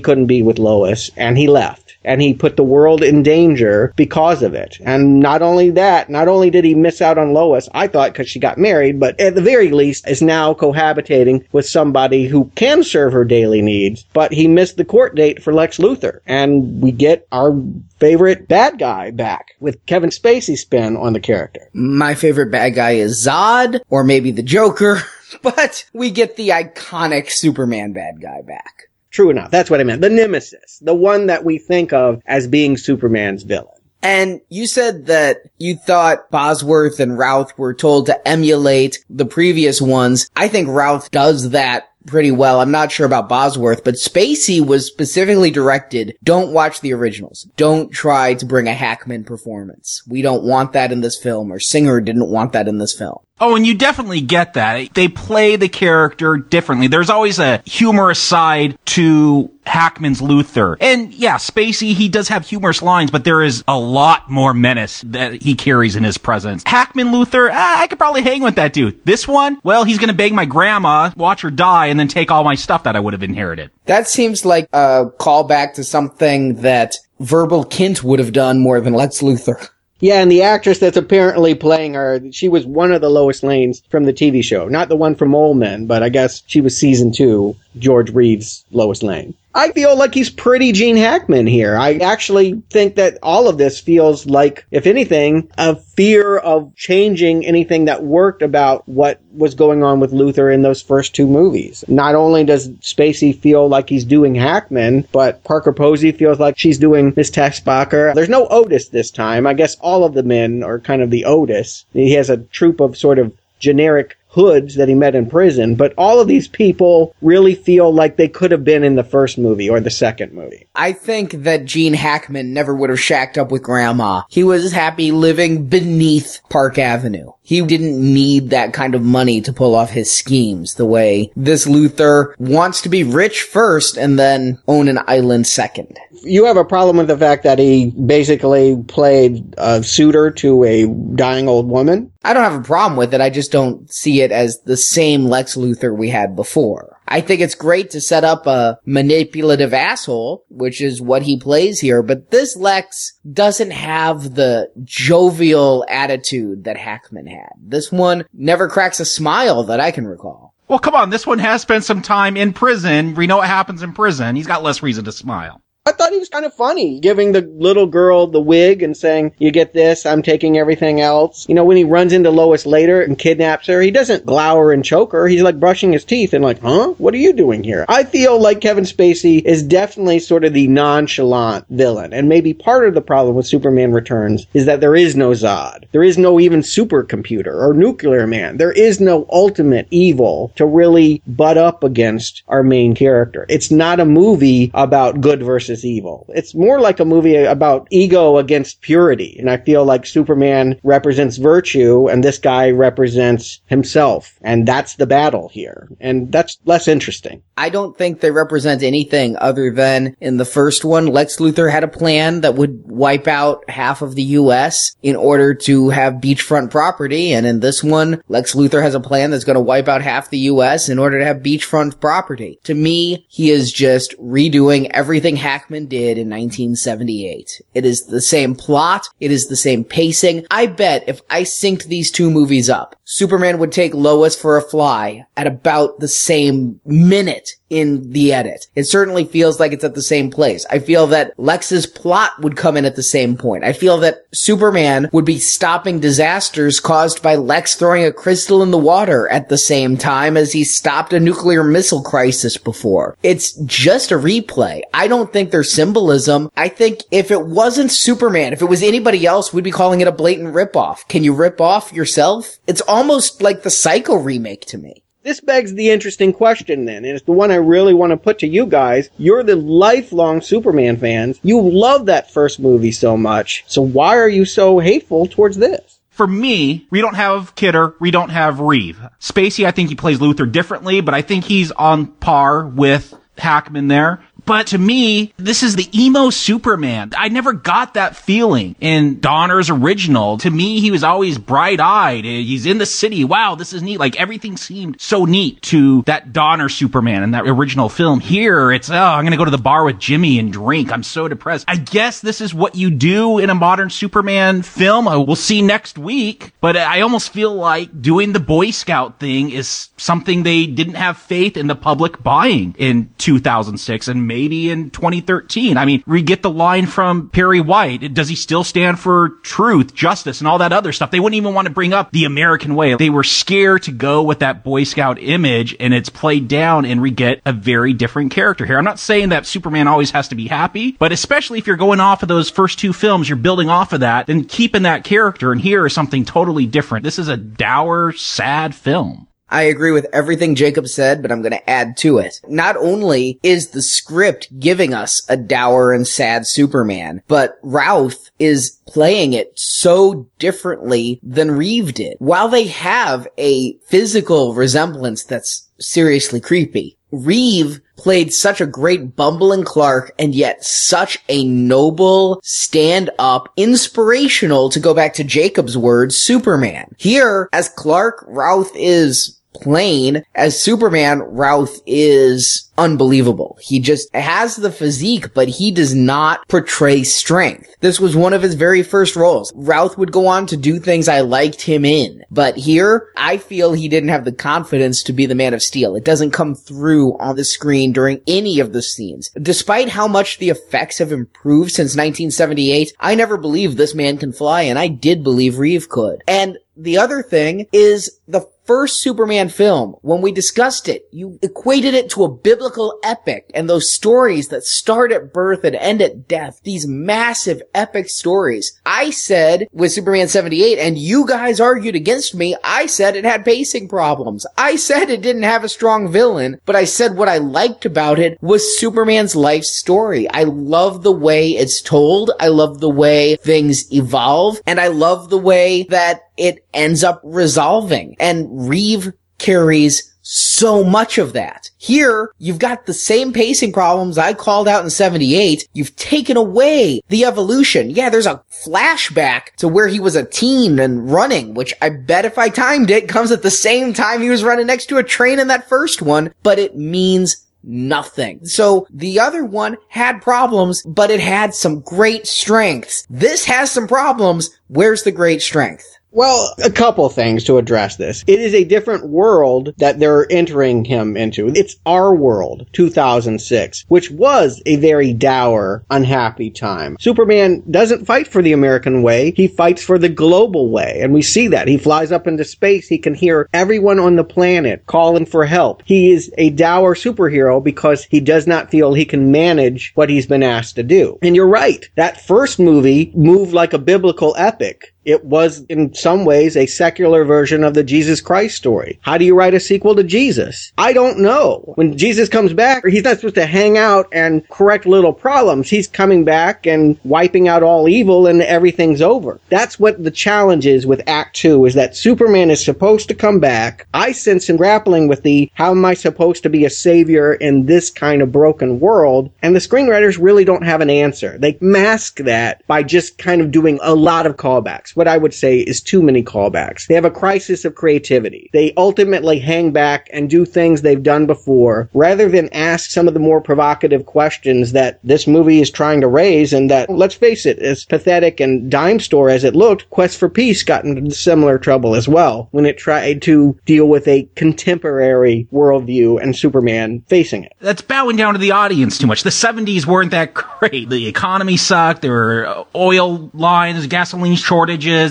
couldn't be with Lois, and he left and he put the world in danger because of it. And not only that, not only did he miss out on Lois, I thought because she got married, but at the very least is now cohabitating with somebody who can serve her daily needs, but he missed the court date for Lex Luthor. And we get our favorite bad guy back with Kevin Spacey spin on the character. My favorite bad guy is Zod, or maybe the Joker, (laughs) but we get the iconic Superman bad guy back. True enough. That's what I meant. The nemesis. The one that we think of as being Superman's villain. And you said that you thought Bosworth and Routh were told to emulate the previous ones. I think Routh does that pretty well. I'm not sure about Bosworth, but Spacey was specifically directed, don't watch the originals. Don't try to bring a Hackman performance. We don't want that in this film, or Singer didn't want that in this film. Oh, and you definitely get that. They play the character differently. There's always a humorous side to Hackman's Luthor. And yeah, Spacey, he does have humorous lines, but there is a lot more menace that he carries in his presence. Hackman Luthor, ah, I could probably hang with that dude. This one, well, he's gonna bang my grandma, watch her die, and then take all my stuff that I would have inherited. That seems like a callback to something that Verbal Kint would have done more than Lex Luthor. Yeah, and the actress that's apparently playing her, she was one of the Lois Lanes from the TV show. Not the one from Mole Men, but I guess she was season two, George Reeves' Lois Lane. I feel like he's pretty Gene Hackman here. I actually think that all of this feels like, if anything, a fear of changing anything that worked about what was going on with Luthor in those first two movies. Not only does Spacey feel like he's doing Hackman, but Parker Posey feels like she's doing Miss Tessmacher. There's no Otis this time. I guess all of the men are kind of the Otis. He has a troop of sort of generic hoods that he met in prison, but all of these people really feel like they could have been in the first movie or the second movie. I think that Gene Hackman never would have shacked up with grandma. He was happy living beneath Park Avenue. He didn't need that kind of money to pull off his schemes the way this Luthor wants to be rich first and then own an island second. You have a problem with the fact that he basically played a suitor to a dying old woman? I don't have a problem with it. I just don't see it as the same Lex Luthor we had before. I think it's great to set up a manipulative asshole, which is what he plays here, but this Lex doesn't have the jovial attitude that Hackman had. This one never cracks a smile that I can recall. Well, come on, this one has spent some time in prison. We know what happens in prison. He's got less reason to smile. I thought he was kind of funny, giving the little girl the wig and saying, you get this, I'm taking everything else. You know, when he runs into Lois later and kidnaps her, he doesn't glower and choke her. He's like brushing his teeth and like, huh? What are you doing here? I feel like Kevin Spacey is definitely sort of the nonchalant villain. And maybe part of the problem with Superman Returns is that there is no Zod. There is no even supercomputer or nuclear man. There is no ultimate evil to really butt up against our main character. It's not a movie about good versus is evil. It's more like a movie about ego against purity. And I feel like Superman represents virtue and this guy represents himself. And that's the battle here. And that's less interesting. I don't think they represent anything other than in the first one, Lex Luthor had a plan that would wipe out half of the U.S. in order to have beachfront property. And in this one, Lex Luthor has a plan that's going to wipe out half the U.S. in order to have beachfront property. To me, he is just redoing everything Hackman did in 1978. It is the same plot. It is the same pacing. I bet if I synced these two movies up, Superman would take Lois for a fly at about the same minute in the edit. It certainly feels like it's at the same place. I feel that Lex's plot would come in at the same point. I feel that Superman would be stopping disasters caused by Lex throwing a crystal in the water at the same time as he stopped a nuclear missile crisis before. It's just a replay. I don't think there's symbolism. I think if it wasn't Superman, if it was anybody else, we'd be calling it a blatant ripoff. Can you rip off yourself? It's almost like the Psycho remake to me. This begs the interesting question then, and it's the one I really want to put to you guys. You're the lifelong Superman fans. You love that first movie so much. So why are you so hateful towards this? for me, we don't have Kidder, we don't have Reeve. Spacey, I think he plays Luthor differently, but I think he's on par with Hackman there. But to me, this is the emo Superman. I never got that feeling in Donner's original. To me, he was always bright eyed. Uh, he's in the city. Wow, this is neat. Like everything seemed so neat to that Donner Superman in that original film. Here, it's, oh, I'm going to go to the bar with Jimmy and drink. I'm so depressed. I guess this is what you do in a modern Superman film. Uh, we'll see next week. But I almost feel like doing the Boy Scout thing is something they didn't have faith in the public buying in 2006 and maybe maybe in 2013. I mean, we get the line from Perry White. Does he still stand for truth, justice, and all that other stuff? They wouldn't even want to bring up the American way. They were scared to go with that Boy Scout image and it's played down and we get a very different character here. I'm not saying that Superman always has to be happy, but especially if you're going off of those first two films, you're building off of that and keeping that character. And here is something totally different. This is a dour, sad film. I agree with everything Jacob said, but I'm going to add to it. Not only is the script giving us a dour and sad Superman, but Routh is playing it so differently than Reeve did. While they have a physical resemblance that's seriously creepy, Reeve played such a great bumbling Clark and yet such a noble, stand up, inspirational, to go back to Jacob's words, Superman. Here, as Clark, Routh is plain as Superman, Routh is unbelievable. He just has the physique, but he does not portray strength. This was one of his very first roles. Routh would go on to do things I liked him in, but here I feel he didn't have the confidence to be the Man of Steel. It doesn't come through on the screen during any of the scenes. Despite how much the effects have improved since 1978, I never believed this man can fly, and I did believe Reeve could. And the other thing is the first Superman film, when we discussed it, you equated it to a biblical epic and those stories that start at birth and end at death, these massive epic stories. I said with Superman 78, and you guys argued against me, I said it had pacing problems. I said it didn't have a strong villain, but I said what I liked about it was Superman's life story. I love the way it's told. I love the way things evolve, and I love the way that it ends up resolving. And Reeve carries so much of that. Here, you've got the same pacing problems I called out in 78. You've taken away the evolution. Yeah, there's a flashback to where he was a teen and running, which I bet if I timed it (laughs) comes at the same time he was running next to a train in that first one, but it means nothing. So the other one had problems, but it had some great strengths. This has some problems. Where's the great strength? Well, a couple things to address this. It is a different world that they're entering him into. It's our world, 2006, which was a very dour, unhappy time. Superman doesn't fight for the American way. He fights for the global way. And we see that. He flies up into space. He can hear everyone on the planet calling for help. He is a dour superhero because he does not feel he can manage what he's been asked to do. And you're right. That first movie moved like a biblical epic It was in some ways a secular version of the Jesus Christ story. How do you write a sequel to Jesus? I don't know. When Jesus comes back, he's not supposed to hang out and correct little problems. He's coming back and wiping out all evil and everything's over. That's what the challenge is with Act 2 is that Superman is supposed to come back. I sense him grappling with the how am I supposed to be a savior in this kind of broken world? And the screenwriters really don't have an answer. They mask that by just kind of doing a lot of callbacks. What I would say is too many callbacks. They have a crisis of creativity. They ultimately hang back and do things they've done before rather than ask some of the more provocative questions that this movie is trying to raise and that, let's face it, as pathetic and dime store as it looked, Quest for Peace got into similar trouble as well when it tried to deal with a contemporary worldview and Superman facing it. That's bowing down to the audience too much. The 70s weren't that great. The economy sucked. There were oil lines, gasoline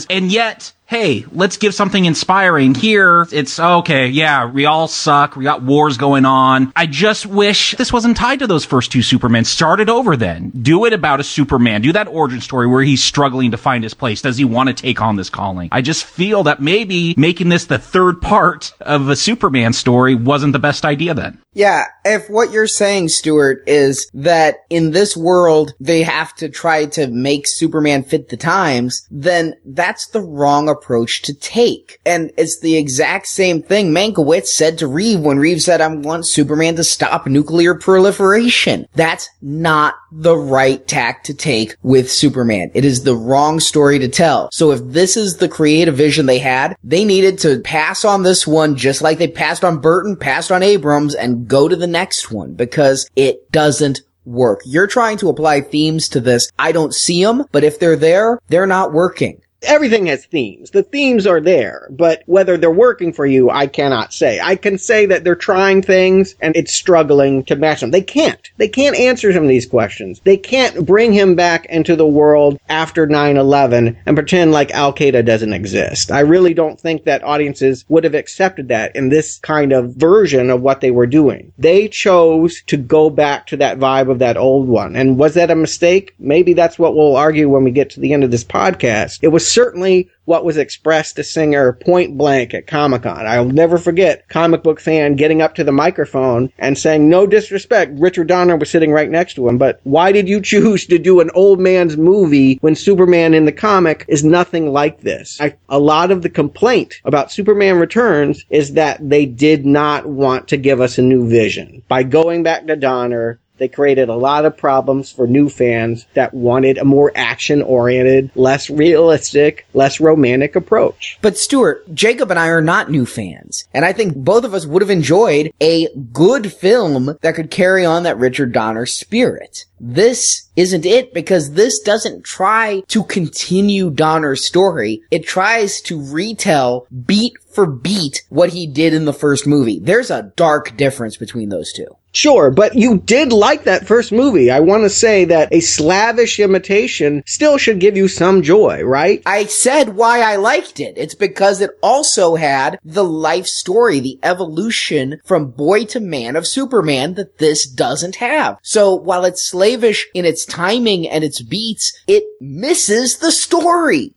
and yet hey, let's give something inspiring. Here, it's okay, yeah, we all suck. We got wars going on. I just wish this wasn't tied to those first two Supermen. Start it over then. Do it about a Superman. Do that origin story where he's struggling to find his place. Does he want to take on this calling? I just feel that maybe making this the third part of a Superman story wasn't the best idea then. Yeah, if what you're saying, Stuart, is that in this world they have to try to make Superman fit the times, then that's the wrong approach to take. And it's the exact same thing Mankiewicz said to Reeve when Reeve said, I want Superman to stop nuclear proliferation. That's not the right tack to take with Superman. It is the wrong story to tell. So if this is the creative vision they had, they needed to pass on this one just like they passed on Burton, passed on Abrams, and go to the next one because it doesn't work. You're trying to apply themes to this. I don't see them, but if they're there, they're not working everything has themes. The themes are there, but whether they're working for you, I cannot say. I can say that they're trying things and it's struggling to match them. They can't. They can't answer some of these questions. They can't bring him back into the world after 9-11 and pretend like Al Qaeda doesn't exist. I really don't think that audiences would have accepted that in this kind of version of what they were doing. They chose to go back to that vibe of that old one. And was that a mistake? Maybe that's what we'll argue when we get to the end of this podcast. It was certainly what was expressed to Singer point blank at Comic Con. I'll never forget comic book fan getting up to the microphone and saying, no disrespect, Richard Donner was sitting right next to him, but why did you (laughs) choose to do an old man's movie when Superman in the comic is nothing like this? I, a lot of the complaint about Superman Returns is that they did not want to give us a new vision. By going back to Donner, they created a lot of problems for new fans that wanted a more action oriented, less realistic, less romantic approach. But Stuart, Jacob and I are not new fans. And I think both of us would have enjoyed a good film that could carry on that Richard Donner spirit. This isn't it because this doesn't try to continue Donner's story. It tries to retell beat for beat what he did in the first movie. There's a dark difference between those two. Sure, but you did like that first movie. I want to say that a slavish imitation still should give you some joy, right? I said why I liked it. It's because it also had the life story, the evolution from boy to man of Superman that this doesn't have. So while it's slavish in its timing and its beats, it misses the story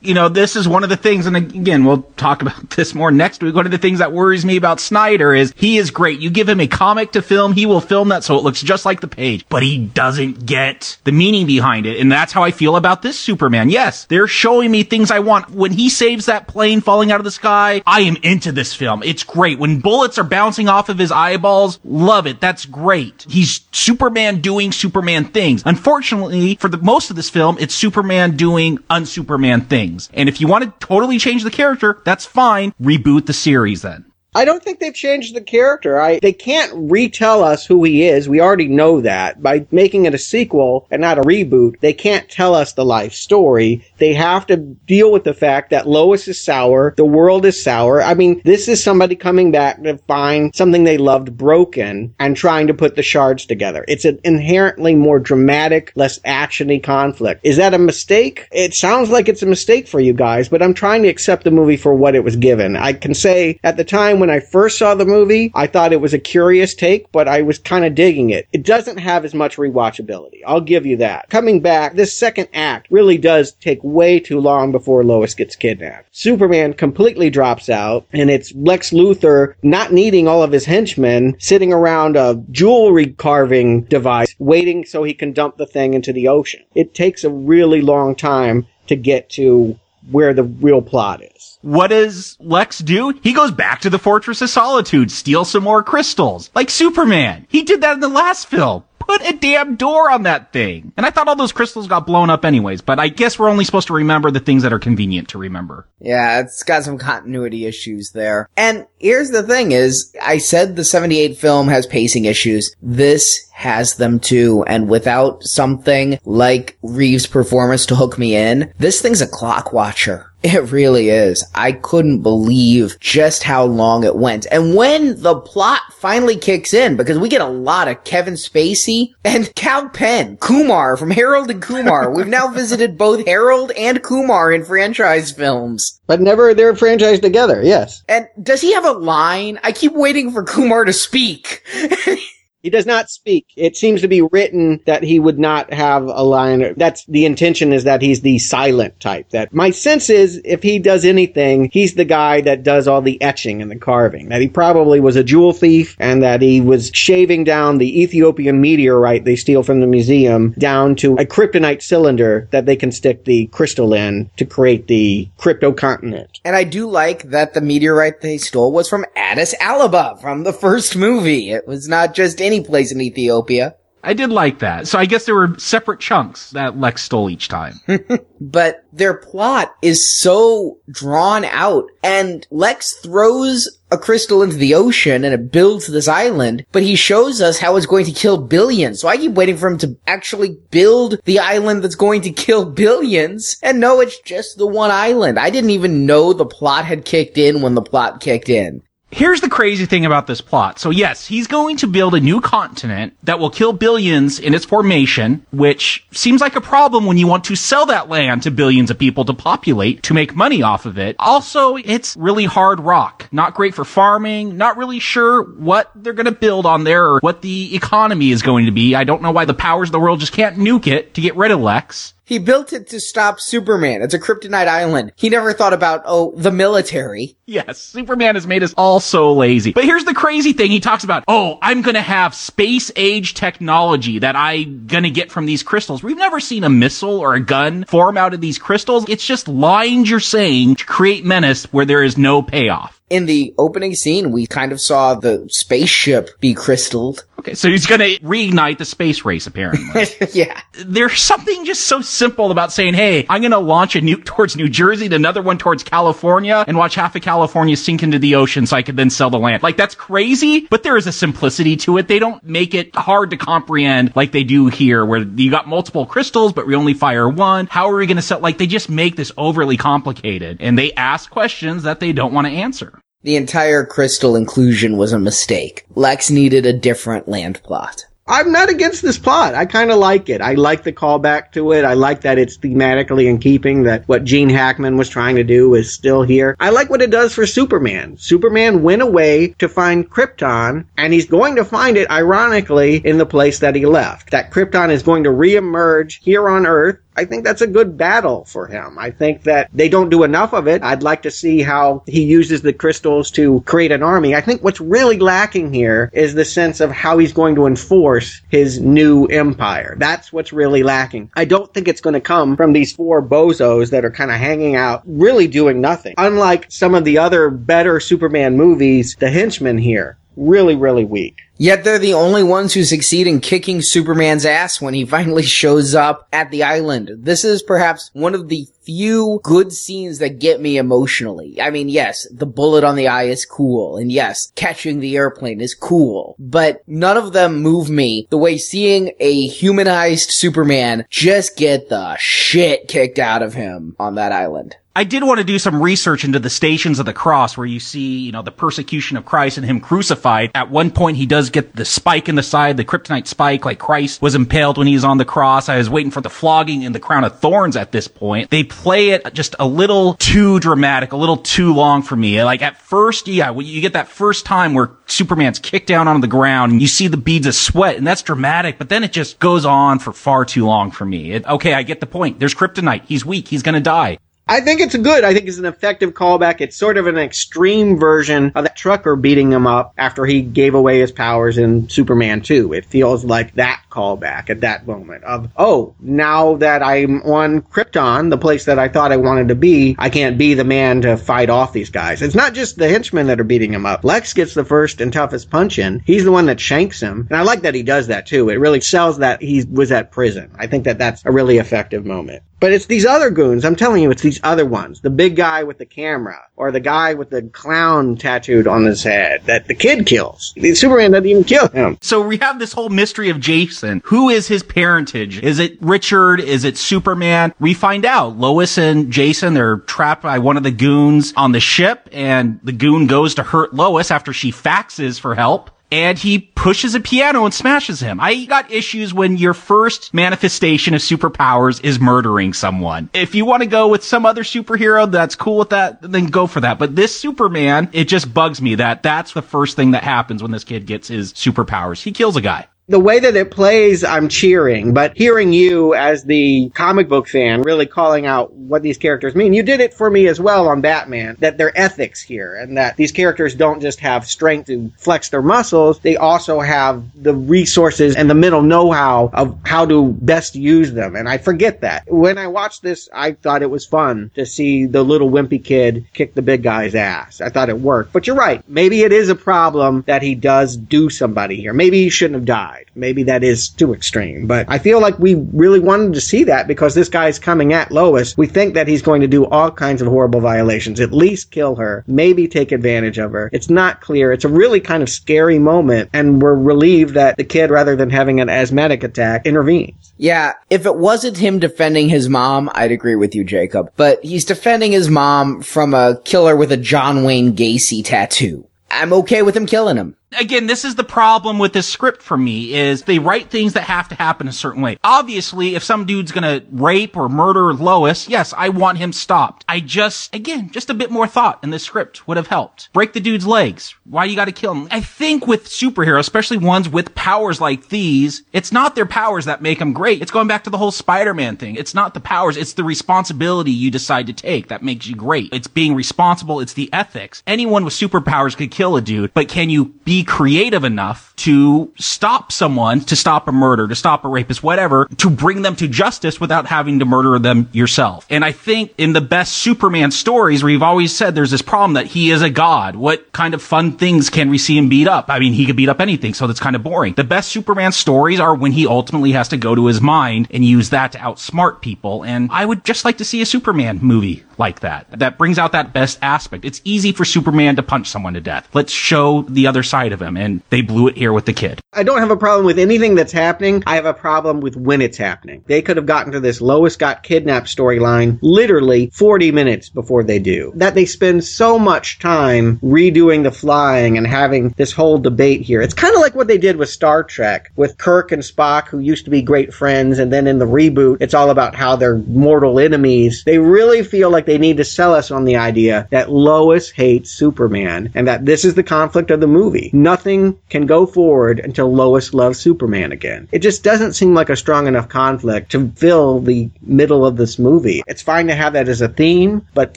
you know, this is one of the things, and again, we'll talk about (laughs) this more next week. One of the things that worries me about Snyder is he is great. You give him a comic to film, he will film that so it looks just like the page, but he doesn't get the meaning behind it. And that's how I feel about this Superman. Yes, they're showing me things I want. When he saves that plane falling out of the sky, I am into this film. It's great. When bullets are bouncing off of his eyeballs, love it. That's great. He's Superman doing Superman things. Unfortunately, for the most of this film, it's Superman doing unsuperman things things. And if you want to totally change the character, that's fine. Reboot the series then. I don't think they've changed the character. I they can't retell us who he is. We already know that. By making it a sequel and not a reboot, they can't tell us the life story. They have to deal with the fact that Lois is sour, the world is sour. I mean, this is somebody coming back to find something they loved broken and trying to put the shards together. It's an inherently more dramatic, less actiony conflict. Is that a mistake? It sounds like it's a mistake for you guys, but I'm trying to accept the movie for what it was given. I can say at the time when when I first saw the movie, I thought it was a curious take, but I was kind of digging it. It doesn't have as much rewatchability. I'll give you that. Coming back, this second act really does take way too long before Lois gets kidnapped. Superman completely drops out, and it's Lex Luthor not needing all of his henchmen sitting around a jewelry carving device waiting so he can dump the thing into the ocean. It takes a really long time to get to where the real plot is. What does Lex do? He goes back to the Fortress of Solitude, steals some more crystals, like Superman. He did that in the last film. Put a damn door on that thing. And I thought all those crystals got blown up anyways, but I guess we're only supposed to remember the things that are convenient to remember. Yeah, it's got some continuity issues there. And here's the thing is, I said the 78 film has pacing issues. This has them too. And without something like Reeves' performance to hook me in, this thing's a clock watcher. It really is. I couldn't believe just how long it went. And when the plot finally kicks in, because we get a lot of Kevin Spacey and (laughs) Kal Penn, Kumar from Harold and Kumar. We've now visited both Harold and Kumar in franchise films. But never they're franchised together, yes. And does he have a line? I keep waiting for Kumar to speak. (laughs) He does not speak. It seems to be written that he would not have a line. That's the intention is that he's the silent type. That my sense is if he does anything, he's the guy that does all the etching and the carving. That he probably was a jewel thief and that he was shaving down the Ethiopian meteorite they steal from the museum down to a kryptonite cylinder that they can stick the crystal in to create the crypto continent. And I do like that the meteorite they stole was from Addis Ababa from the first movie. It was not just any place in Ethiopia. I did like that. So I guess there were separate chunks that Lex stole each time. (laughs) but their plot is so drawn out and Lex throws a crystal into the ocean and it builds this island, but he shows us how it's going to kill billions. So I keep waiting for him to actually build the island that's going to kill billions. And no, it's just the one island. I didn't even know the plot had kicked in when the plot kicked in. Here's the crazy thing about this plot. So yes, he's going to build a new continent that will kill billions in its formation, which seems like a problem when you want to sell that land to billions of people to populate to make money off of it. Also, it's really hard rock. Not great for farming. Not really sure what they're going to build on there or what the economy is going to be. I don't know why the powers of the world just can't nuke it to get rid of Lex. He built it to stop Superman. It's a kryptonite island. He never thought about, oh, the military. Yes, Superman has made us all so lazy. But here's the crazy thing. He talks about, oh, I'm gonna have space age technology that I'm gonna get from these crystals. We've never seen a missile or a gun form out of these crystals. It's just lines you're saying to create menace where there is no payoff. In the opening scene, we kind of saw the spaceship be crystalled. Okay, so he's gonna reignite the space race, apparently. (laughs) yeah. There's something just so simple about saying, hey, I'm gonna launch a nuke (laughs) towards New Jersey, and another one towards California, and watch half of California sink into the ocean so I could then sell the land. Like, that's crazy, but there is a simplicity to it. They don't make it hard to comprehend like they do here, where you got multiple crystals, but we only fire one. How are we gonna sell? Like, they just make this overly complicated, and they ask questions that they don't want to answer. The entire crystal inclusion was a mistake. Lex needed a different land plot. I'm not against this plot. I kind of like it. I like the callback to it. I like that it's thematically in keeping that what Gene Hackman was trying to do is still here. I like what it does for Superman. Superman went away to find Krypton and he's going to find it ironically in the place that he left. That Krypton is going to reemerge here on Earth I think that's a good battle for him. I think that they don't do enough of it. I'd like to see how he uses the crystals to create an army. I think what's really lacking here is the sense of how he's going to enforce his new empire. That's what's really lacking. I don't think it's going to come from these four bozos that are kind of hanging out, really doing nothing. Unlike some of the other better Superman movies, the henchmen here, really, really weak. Yet they're the only ones who succeed in kicking Superman's ass when he finally (laughs) shows up at the island. This is perhaps one of the few good scenes that get me emotionally. I mean, yes, the bullet on the eye is cool, and yes, catching the airplane is cool, but none of them move me the way seeing a humanized Superman just get the shit kicked out of him on that island. I did want to do some research into the Stations of the Cross where you see, you know, the persecution of Christ and him crucified. At one point, he does does get the spike in the side, the kryptonite spike, like Christ was impaled when he was on the cross. I was waiting for the flogging and the crown of thorns at this point. They play it just a little too dramatic, a little too long for me. Like at first, yeah, you get that first time where Superman's kicked down on the ground and you see the beads of sweat and that's dramatic, but then it just goes on for far too long for me. It, okay, I get the point. There's kryptonite. He's weak. He's gonna die. I think it's good. I think it's an effective callback. It's sort of an extreme version of that trucker beating him up after he gave away his powers in Superman 2. It feels like that callback at that moment of, oh, now that I'm on Krypton, the place that I thought I wanted to be, I can't be the man to fight off these guys. It's not just the henchmen that are beating him up. Lex gets the first and toughest punch in. He's the one that shanks him. And I like that he does that too. It really sells that he was at prison. I think that that's a really effective moment. But it's these other goons. I'm telling you, it's these other ones. The big guy with the camera, or the guy with the clown tattooed on his head that the kid kills. The Superman doesn't even kill him. So we have this whole mystery of Jason. Who is his parentage? Is it Richard? Is it Superman? We find out. Lois and Jason, they're trapped by one of the goons on the ship, and the goon goes to hurt Lois after she faxes for help and he pushes a piano and smashes him. I got issues when your first manifestation of superpowers is murdering someone. If you want to go with some other superhero that's cool with that, then go for that. But this Superman, it just bugs me that that's the first thing that happens when this kid gets his superpowers. He kills a guy the way that it plays, I'm cheering, but hearing you as the comic book fan really calling out what these characters mean, you did it for me as well on Batman, that their ethics here and that these characters don't just have strength to flex their muscles, they also have the resources and the mental know-how of how to best use them. And I forget that. When I watched this, I thought it was fun to see the little wimpy kid kick the big guy's ass. I thought it worked. But you're right. Maybe it is a problem that he does do somebody here. Maybe he shouldn't have died. Maybe that is too extreme, but I feel like we really wanted to see that because this guy's coming at Lois. We think that he's going to do all kinds of horrible violations, at least kill her, maybe take advantage of her. It's not clear. It's a really kind of scary moment, and we're relieved that the kid, rather than having an asthmatic attack, intervenes. Yeah, if it wasn't him defending his mom, I'd agree with you, Jacob. But he's defending his mom from a killer with a John Wayne Gacy tattoo. I'm okay with him killing him again, this is the problem with this script for me is they write things that have to happen a certain way. Obviously, if some dude's gonna rape or murder Lois, yes, I want him stopped. I just, again, just a bit more thought in the script would have helped. Break the dude's legs. Why you gotta kill him? I think with superheroes, especially ones with powers like these, it's not their powers that make them great. It's going back to the whole Spider-Man thing. It's not the powers, it's the responsibility you decide to take that makes you great. It's being responsible, it's the ethics. Anyone with superpowers could kill a dude, but can you be creative enough to stop someone, to stop a murder, to stop a rapist, whatever, to bring them to justice without having to murder them yourself. And I think in the best Superman stories you've always said there's this problem that he is a god, what kind of fun things can we see him beat up? I mean, he could beat up anything, so that's kind of boring. The best Superman stories are when he ultimately has to go to his mind and use that to outsmart people. And I would just like to see a Superman movie like that. That brings out that best aspect. It's easy for Superman to punch someone to death. Let's show the other side of him. And they blew it here with the kid. I don't have a problem with anything that's happening. I have a problem with when it's happening. They could have gotten to this Lois got kidnapped storyline literally 40 minutes before they do. That they spend so much time redoing the flying and having this whole debate here. It's kind of like what they did with Star Trek with Kirk and Spock, who used to be great friends. And then in the reboot, it's all about how they're mortal enemies. They really feel like they need to sell us on the idea that Lois hates Superman and that this is the conflict of the movie. Nothing can go forward until Lois loves Superman again. It just doesn't seem like a strong enough conflict to fill the middle of this movie. It's fine to have that as a theme, but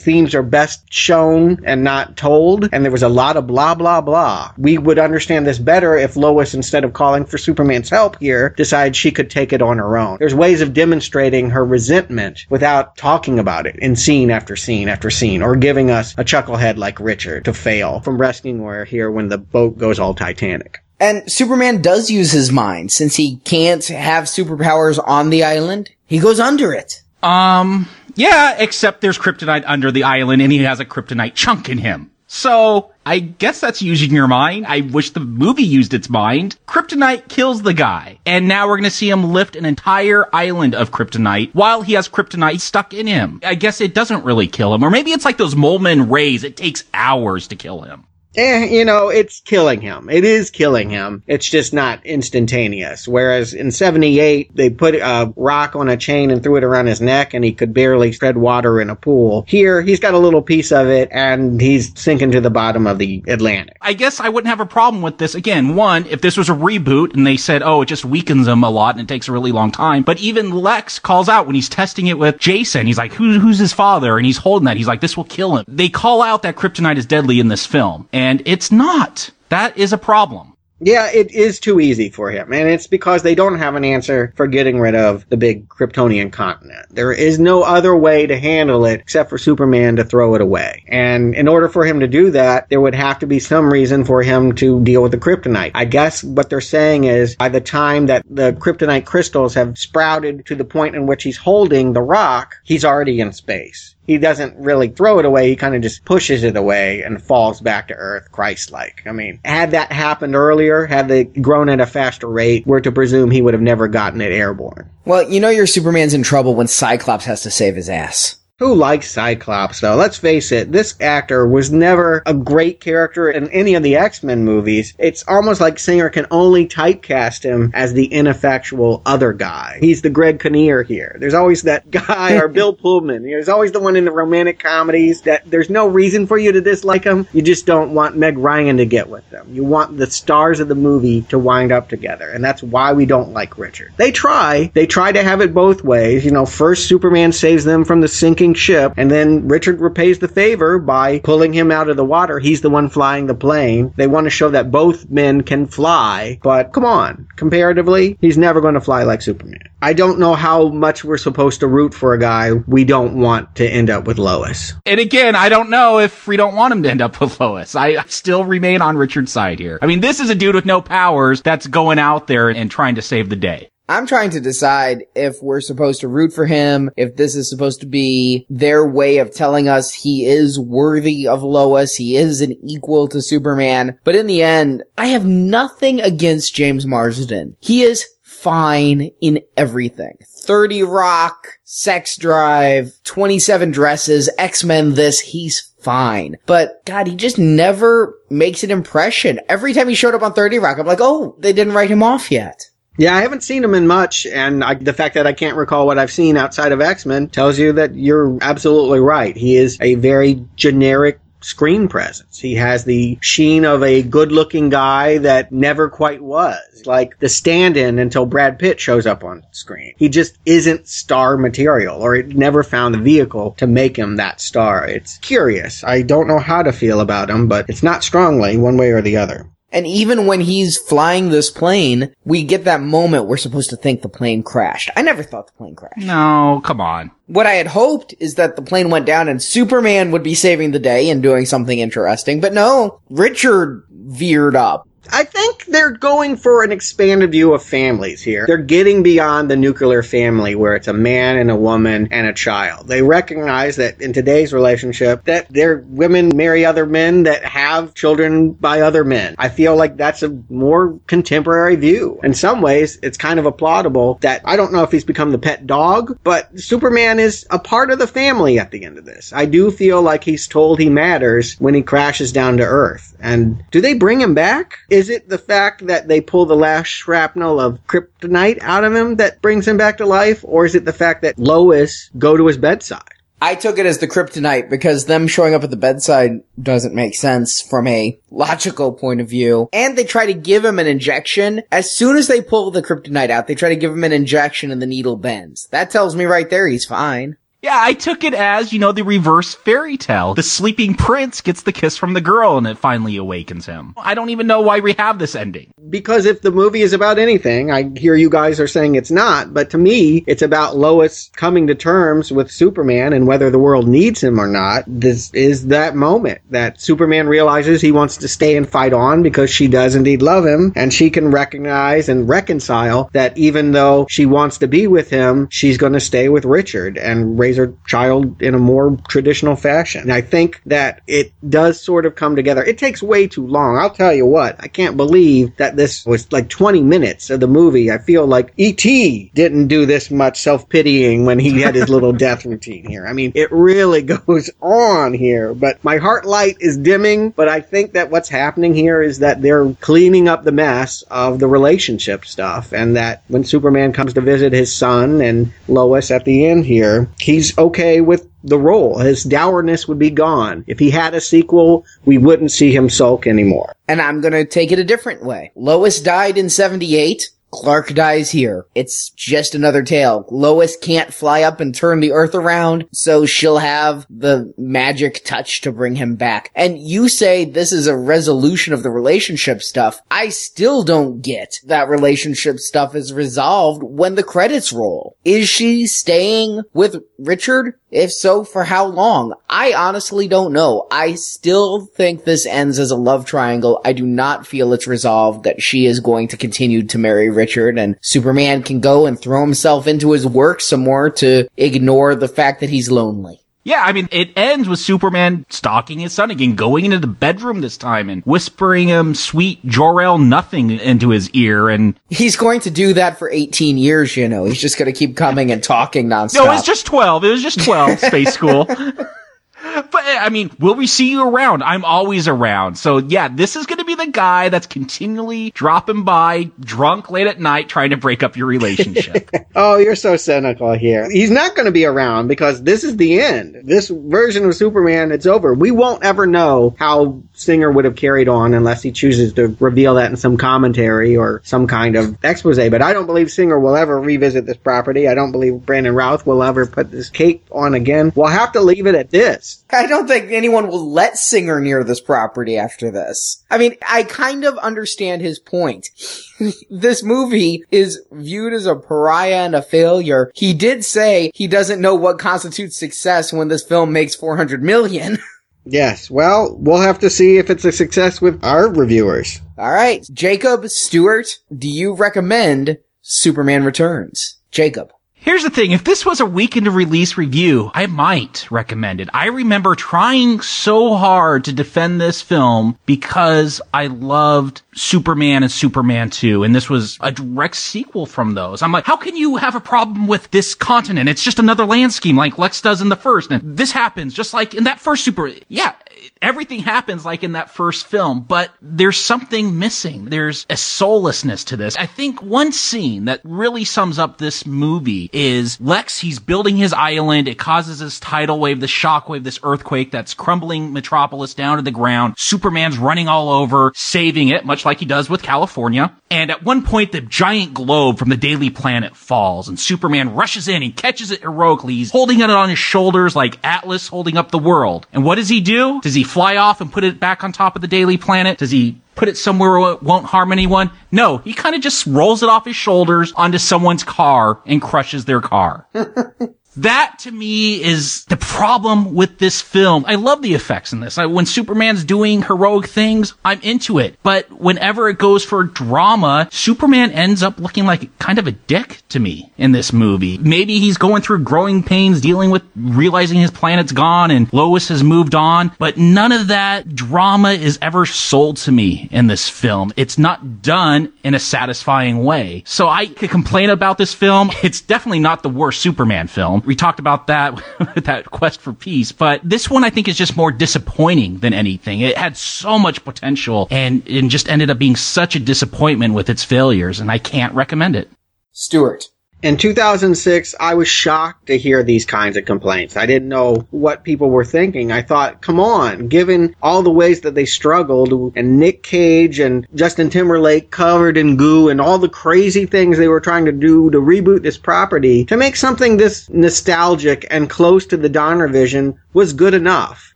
themes are best shown and not told. And there was a lot of blah, blah, blah. We would understand this better if Lois, instead of calling for Superman's help here, decides she could take it on her own. There's ways of demonstrating her resentment without talking about it in scene after scene after scene, or giving us a chucklehead like Richard to fail from rescuing her here when the boat goes all Titanic. And Superman does use his mind since he can't have superpowers on the island. He goes under it. Um, yeah, except there's kryptonite under the island and he has a kryptonite chunk in him. So, I guess that's using your mind. I wish the movie used its mind. Kryptonite kills the guy. And now we're gonna see him lift an entire island of kryptonite while he has kryptonite stuck in him. I guess it doesn't really kill him. Or maybe it's like those Mole Men rays. It takes hours to kill him. Eh, you know, it's killing him. It is killing him. It's just not instantaneous. Whereas in 78, they put a rock on a chain and threw it around his neck and he could barely tread water in a pool. Here, he's got a little piece of it and he's sinking to the bottom of the Atlantic. I guess I wouldn't have a problem with this. Again, one, if this was a reboot and they said, oh, it just weakens him a lot and it takes a really long time. But even Lex calls out when he's testing it with Jason. He's like, Who, who's his father? And he's holding that. He's like, this will kill him. They call out that kryptonite is deadly in this film. And it's not. That is a problem. Yeah, it is too easy for him, and it's because they don't have an answer for getting rid of the big Kryptonian continent. There is no other way to handle it except for Superman to throw it away. And in order for him to do that, there would have to be some reason for him to deal with the kryptonite. I guess what they're saying is by the time that the kryptonite crystals have sprouted to the point in which he's holding the rock, he's already in space he doesn't really throw it away. He kind of just pushes it away and falls back to Earth, Christ-like. I mean, had that happened earlier, had they grown at a faster rate, we're to presume he would have never gotten it airborne. Well, you know your Superman's in trouble when Cyclops has to save his ass. Who likes Cyclops though? Let's face it, this actor was never a great character in any of the X-Men movies. It's almost like Singer can only typecast him as the ineffectual other guy. He's the Greg Kinnear here. There's always that (laughs) guy or Bill (laughs) Pullman. There's always the one in the romantic comedies that there's no reason for you to dislike him. You just don't want Meg Ryan to get with them. You want the stars of the movie to wind up together. And that's why we don't like Richard. They try. They try to have it both ways. You know, first Superman saves them from the sinking ship, and then Richard repays the favor by pulling him out of the water. He's the one flying the plane. They want to show that both men can fly, but come on, comparatively, he's never going to fly like Superman. I don't know how much we're supposed to root for a guy we don't want to end up with Lois. And again, I don't know if we don't want him to end up with Lois. I still remain on Richard's side here. I mean, this is a dude with no powers that's going out there and trying to save the day. I'm trying to decide if we're supposed to root for him, if this is supposed to be their way of telling us he is worthy of Lois, he is an equal to Superman. But in the end, I have nothing against James Marsden. He is fine in everything. 30 Rock, Sex Drive, 27 Dresses, X-Men this, he's fine. But God, he just never makes an impression. Every time he showed up on 30 Rock, I'm like, oh, they didn't write him off yet. Yeah, I haven't seen him in much, and I, the fact that I can't recall what I've seen outside of X Men tells you that you're absolutely right. He is a very generic screen presence. He has the sheen of a good looking guy that never quite was. Like the stand in until Brad Pitt shows up on screen. He just isn't star material, or it never found the vehicle to make him that star. It's curious. I don't know how to feel about him, but it's not strongly one way or the other. And even when he's flying this plane, we get that moment we're supposed to think the plane crashed. I never thought the plane crashed. No, come on. What I had hoped is that the plane went down and Superman would be saving the day and doing something interesting, but no, Richard veered up. I think they're going for an expanded view of families here. They're getting beyond the nuclear family where it's a man and a woman and a child. They recognize that in today's relationship that their women marry other men that have children by other men. I feel like that's a more contemporary view. In some ways, it's kind of applaudable that I don't know if he's become the pet dog, but Superman is a part of the family at the end of this. I do feel like he's told he matters when he crashes down to Earth. And do they bring him back? Is it the fact that they pull the last shrapnel of kryptonite out of him that brings him back to life? Or is it the fact that Lois go to his bedside? I took it as the kryptonite because them showing up at the bedside doesn't make sense from a logical point of view. And they try to give him an injection. As soon as they pull the kryptonite out, they try to give him an injection and the needle bends. That tells me right there he's fine. Yeah, I took it as, you know, the reverse fairy tale. The sleeping prince gets the kiss from the girl and it finally awakens him. I don't even know why we have this ending. Because if the movie is about anything, I hear you guys are saying it's not, but to me, it's about Lois coming to terms with Superman and whether the world needs him or not. This is that moment that Superman realizes he wants to stay and fight on because she does indeed love him and she can recognize and reconcile that even though she wants to be with him, she's going to stay with Richard and raise raise her child in a more traditional fashion. And I think that it does sort of come together. It takes way too long. I'll tell you what, I can't believe that this was like 20 minutes of the movie. I feel like E.T. didn't do this much self pitying when he had his little (laughs) death routine here. I mean, it really (laughs) goes on here, but my heart light is dimming, but I think that what's happening here is that they're cleaning up the mess of the relationship stuff and that when Superman comes to visit his son and Lois at the end here, he's okay with the role. His dourness would be gone. If he had a sequel, we wouldn't see him sulk anymore. And I'm gonna take it a different way. Lois died in 78. Clark dies here. It's just another tale. Lois can't fly up and turn the earth around, so she'll have the magic touch to bring him back. And you say this is a resolution of the relationship stuff. I still don't get that relationship stuff is resolved when the credits roll. Is she staying with Richard? If so, for how long? I honestly don't know. I still think this ends as a love triangle. I do not feel it's resolved that she is going to continue to marry Richard and Superman can go and throw himself into his work some more to ignore the fact that he's lonely. Yeah, I mean, it ends with Superman stalking his son again, going into the bedroom this time and whispering him sweet Jor-El nothing into his ear. And he's going to do that for 18 years, you know. He's just going to keep coming and talking nonstop. No, it's just 12. It was just 12, Space School. (laughs) But eh, I mean, will we see you around? I'm always around. So yeah, this is going to be the guy that's continually dropping by drunk late at night trying to break up your relationship. (laughs) oh, you're so cynical here. He's not going to be around because this is the end. This version of Superman, it's over. We won't ever know how Singer would have carried on unless he chooses to reveal that in some commentary or some kind of expose. But I don't believe Singer will ever revisit this property. I don't believe Brandon Routh will ever put this cape on again. We'll have to leave it at this. I don't think anyone will let Singer near this property after this. I mean, I kind of understand his point. (laughs) this movie is viewed as a pariah and a failure. He did say he doesn't know what constitutes success when this film makes 400 million. (laughs) Yes. Well, we'll have to see if it's a success with our reviewers. All right. Jacob Stewart, do you recommend Superman Returns? Jacob. Here's the thing. If this was a weekend of release review, I might recommend it. I remember trying so hard to defend this film because I loved Superman and Superman 2, and this was a direct sequel from those. I'm like, how can you have a problem with this continent? It's just another land scheme like Lex does in the first, and this happens just like in that first Super. Yeah, everything happens like in that first film, but there's something missing. There's a soullessness to this. I think one scene that really sums up this movie is Lex, he's building his island. It causes this tidal wave, this shockwave, this earthquake that's crumbling Metropolis down to the ground. Superman's running all over, saving it, much like he does with California. And at one point, the giant globe from the Daily Planet falls, and Superman rushes in and catches it heroically. He's holding it on his shoulders like Atlas holding up the world. And what does he do? Does he fly off and put it back on top of the Daily Planet? Does he put it somewhere where it won't harm anyone? No, he kind of just rolls it off his shoulders onto someone's car and crushes their car. (laughs) That to me is the problem with this film. I love the effects in this. I, when Superman's doing heroic things, I'm into it. But whenever it goes for drama, Superman ends up looking like kind of a dick to me in this movie. Maybe he's going through growing pains, dealing with realizing his planet's gone and Lois has moved on, but none of that drama is ever sold to me in this film. It's not done in a satisfying way. So I could complain about this film. It's definitely not the worst Superman film. We talked about that (laughs) that quest for peace, but this one I think is just more disappointing than anything. It had so much potential and, and just ended up being such a disappointment with its failures, and I can't recommend it. Stuart. In 2006, I was shocked to hear these kinds of complaints. I didn't know what people were thinking. I thought, come on, given all the ways that they struggled and Nick Cage and Justin Timberlake covered in goo and all the crazy things they were trying to do to reboot this property, to make something this nostalgic and close to the Donner vision was good enough.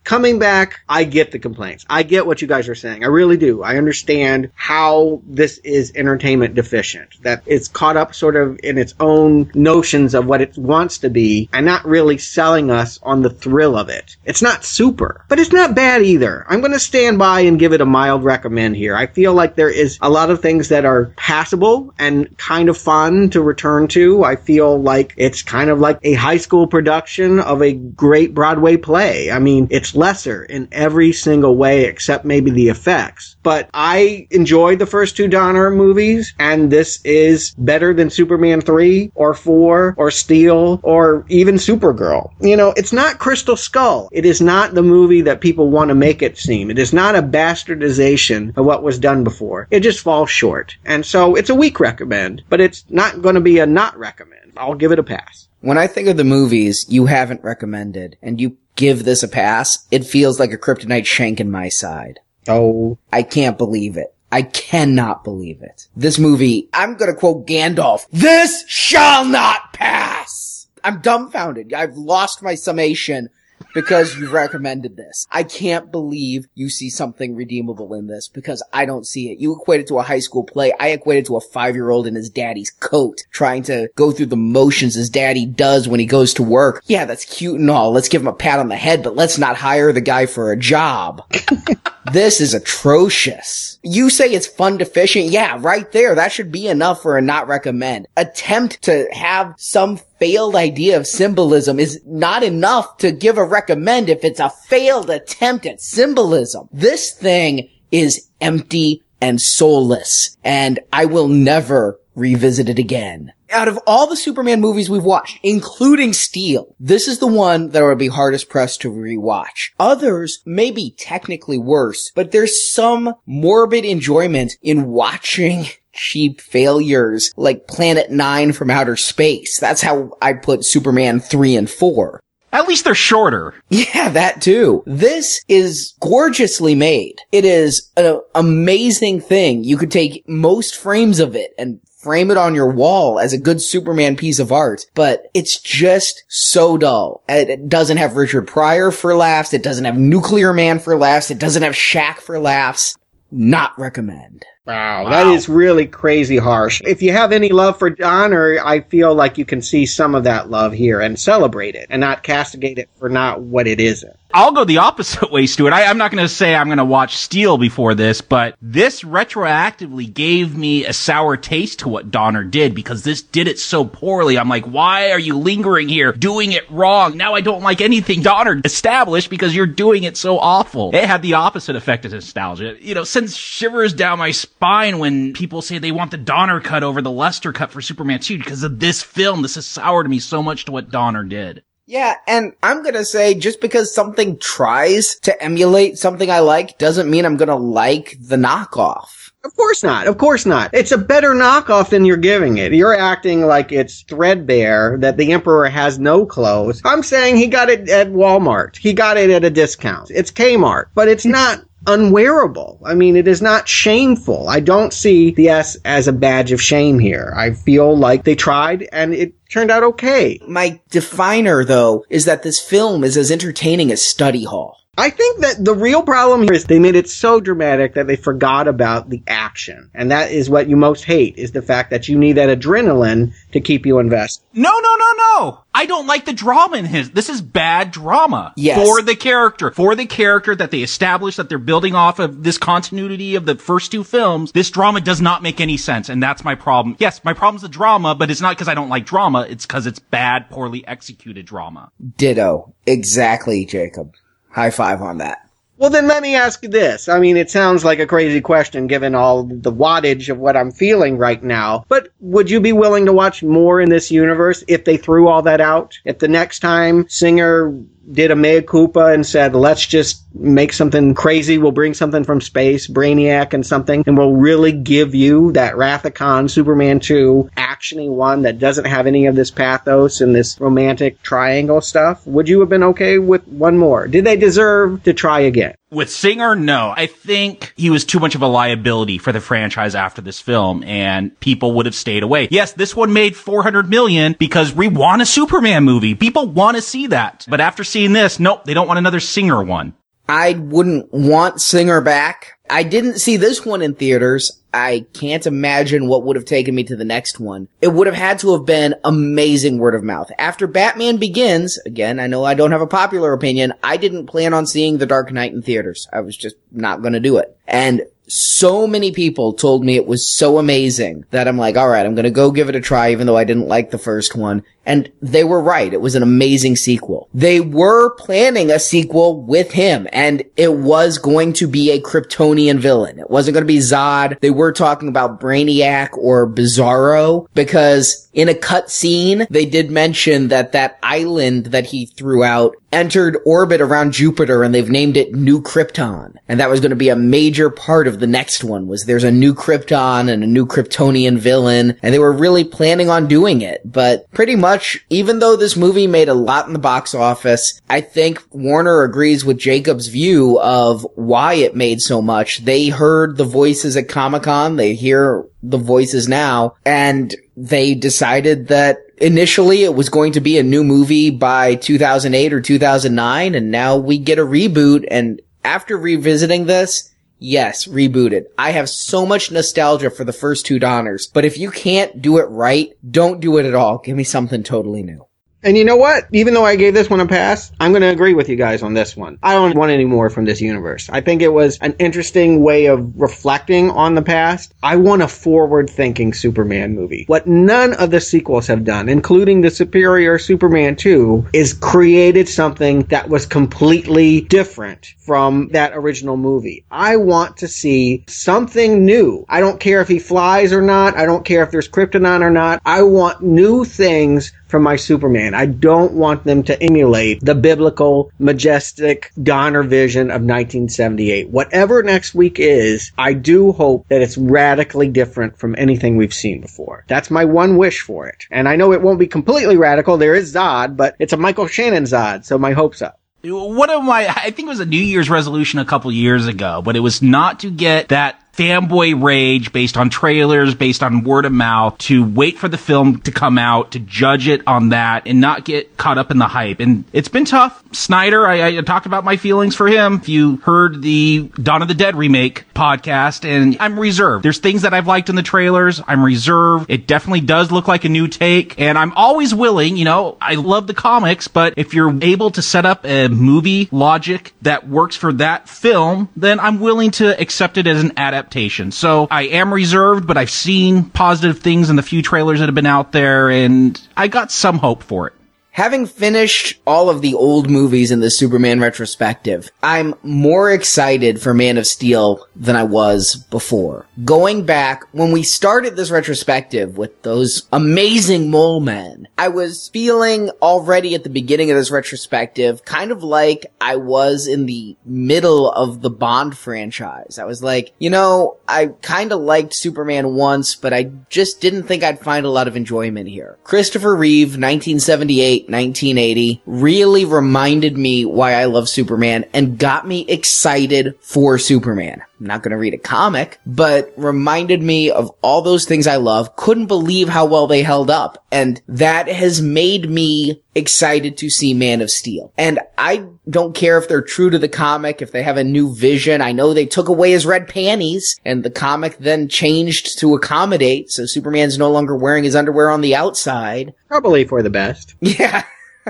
Coming back, I get the complaints. I get what you guys are saying. I really do. I understand how this is entertainment deficient, that it's caught up sort of in its own notions of what it wants to be and not really selling us on the thrill of it. It's not super, but it's not bad either. I'm going to stand by and give it a mild recommend here. I feel like there is a lot of things that are passable and kind of fun to return to. I feel like it's kind of like a high school production of a great Broadway play. I mean, it's lesser in every single way except maybe the effects. But I enjoyed the first two Donner movies, and this is better than Superman 3 or 4 or Steel or even Supergirl. You know, it's not Crystal Skull. It is not the movie that people want to make it seem. It is not a bastardization of what was done before. It just falls short. And so it's a weak recommend, but it's not going to be a not recommend. I'll give it a pass. When I think of the movies you haven't recommended and you give this a pass, it feels like a kryptonite shank in my side. Oh. I can't believe it. I cannot believe it. This movie, I'm gonna quote Gandalf, this shall not pass! I'm dumbfounded. I've lost my summation because you recommended this. I can't believe you see something redeemable in this because I don't see it. You equate it to a high school play. I equate it to a five year old in his daddy's coat trying to go through the motions his daddy does when he goes to work. Yeah, that's cute and all. Let's give him a pat on the head, but let's not hire the guy for a job. (laughs) this is atrocious. You say it's fun deficient. Yeah, right there. That should be enough for a not recommend. Attempt to have some failed idea of symbolism is not enough to give a recommend if it's a failed attempt at symbolism. This thing is empty and soulless, and I will never revisit it again. Out of all the Superman movies we've watched, including Steel, this is the one that I would be hardest pressed to rewatch. Others may be technically worse, but there's some morbid enjoyment in watching cheap failures like Plan Nine from Outer Space. That's how I put Superman 3 and 4. At least they're shorter. Yeah, that too. This is gorgeously made. It is an amazing thing. You could take most frames of it and frame it on your wall as a good Superman piece of art, but it's just so dull. It doesn't have Richard Pryor for laughs. It doesn't have Nuclear Man for laughs. It doesn't have Shaq for laughs. Not recommend. Wow, wow, that is really crazy harsh. If you have any love for Donner, I feel like you can see some of that love here and celebrate it and not castigate it for not what it isn't. I'll go the opposite (laughs) way, Stuart. I, am not going to say I'm going to watch Steel before this, but this retroactively gave me a sour taste to what Donner did because this did it so poorly. I'm like, why are you lingering here, doing it wrong? Now I don't like anything Donner established because you're doing it so awful. It had the opposite effect of nostalgia. You know, sends shivers down my spine when people say they want the Donner cut over the Lester cut for Superman 2 because of this film. This has soured me so much to what Donner did. Yeah, and I'm gonna say just because something tries to emulate something I like doesn't mean I'm gonna like the knockoff. Of course not. Of course not. It's a better knockoff than you're giving it. You're acting like it's threadbare, that the Emperor has no clothes. I'm saying he got it at Walmart. He got it at a discount. It's Kmart, but it's not unwearable. I mean, it is not shameful. I don't see the S as a badge of shame here. I feel like they tried and it turned out okay. My definer, though, is that this film is as entertaining as Study Hall. I think that the real problem here is they made it so dramatic that they forgot about the action. And that is what you most hate is the fact that you need that adrenaline to keep you invested. No, no, no, no. I don't like the drama in his. This is bad drama. Yes. For the character. For the character that they established that they're building off of this continuity of the first two films. This drama does not make any sense. And that's my problem. Yes, my problem's the drama, but it's not because I don't like drama. It's because it's bad, poorly executed drama. Ditto. Exactly, Jacob. High five on that. Well, then let me ask this. I mean, it sounds like a crazy question given all the wattage of what I'm feeling right now, but would you be willing to watch more in this universe if they threw all that out? If the next time Singer did a mea culpa and said, let's just make something crazy. We'll bring something from space, Brainiac and something, and we'll really give you that Khan, Superman 2, actiony one that doesn't have any of this pathos and this romantic triangle stuff. Would you have been okay with one more? Did they deserve to try again? With Singer, no. I think he was too much of a liability for the franchise after this film, and people would have stayed away. Yes, this one made 400 million because we want a Superman movie. People want to see that. But after seeing this, nope, they don't want another Singer one. I wouldn't want Singer back. I didn't see this one in theaters. I can't imagine what would have taken me to the next one. It would have had to have been amazing word of mouth. After Batman Begins, again, I know I don't have a popular opinion. I didn't plan on seeing The Dark Knight in theaters. I was just not going to do it. And so many people told me it was so amazing that I'm like, all right, I'm going to go give it a try, even though I didn't like the first one. And they were right. It was an amazing sequel. They were planning a sequel with him and it was going to be a Kryptonian villain. It wasn't going to be Zod. They were talking about Brainiac or Bizarro because in a cut scene, they did mention that that island that he threw out entered orbit around Jupiter and they've named it New Krypton. And that was going to be a major part of the next one was there's a new Krypton and a new Kryptonian villain and they were really planning on doing it. But pretty much, even though this movie made a lot in the box office, I think Warner agrees with Jacob's view of why it made so much. They heard the voices at Comic Con. They hear the voices now and they decided that initially it was going to be a new movie by 2008 or 2009 and now we get a reboot and after revisiting this Yes, rebooted. I have so much nostalgia for the first two Donners, but if you can't do it right, don't do it at all. Give me something totally new. And you know what? Even though I gave this one a pass, I'm going to agree with you guys on this one. I don't want any more from this universe. I think it was an interesting way of reflecting on the past. I want a forward thinking Superman movie. What none of the sequels have done, including the superior Superman 2, is created something that was completely different from that original movie. I want to see something new. I don't care if he flies or not. I don't care if there's kryptonite or not. I want new things from my Superman. I don't want them to emulate the biblical, majestic Donner vision of 1978. Whatever next week is, I do hope that it's radically different from anything we've seen before. That's my one wish for it. And I know it won't be completely radical. There is Zod, but it's a Michael Shannon Zod, so my hope's up. One of my, I think it was a New Year's resolution a couple years ago, but it was not to get that fanboy rage based on trailers, based on word of mouth, to wait for the film to come out, to judge it on that, and not get caught up in the hype. And it's been tough. Snyder, I, I talked about my feelings for him. If you heard the Dawn of the Dead remake podcast, and I'm reserved. There's things that I've liked in the trailers. I'm reserved. It definitely does look like a new take, and I'm always willing, you know, I love the comics, but if you're able to set up a movie logic that works for that film, then I'm willing to accept it as an adaptation adaptation. So I am reserved, but I've seen positive things in the few trailers that have been out there, and I got some hope for it. Having finished all of the old movies in the Superman retrospective, I'm more excited for Man of Steel than I was before. Going back, when we started this retrospective with those amazing mole men, I was feeling already at the beginning of this retrospective kind of like I was in the middle of the Bond franchise. I was like, you know, I kind of liked Superman once, but I just didn't think I'd find a lot of enjoyment here. Christopher Reeve, 1978, 1980 really reminded me why I love Superman and got me excited for Superman. I'm not going to read a comic, but reminded me of all those things I love. Couldn't believe how well they held up. And that has made me excited to see Man of Steel. And I don't care if they're true to the comic, if they have a new vision. I know they took away his red panties and the comic then changed to accommodate. So Superman's no longer wearing his underwear on the outside. Probably for the best. (laughs) Yeah.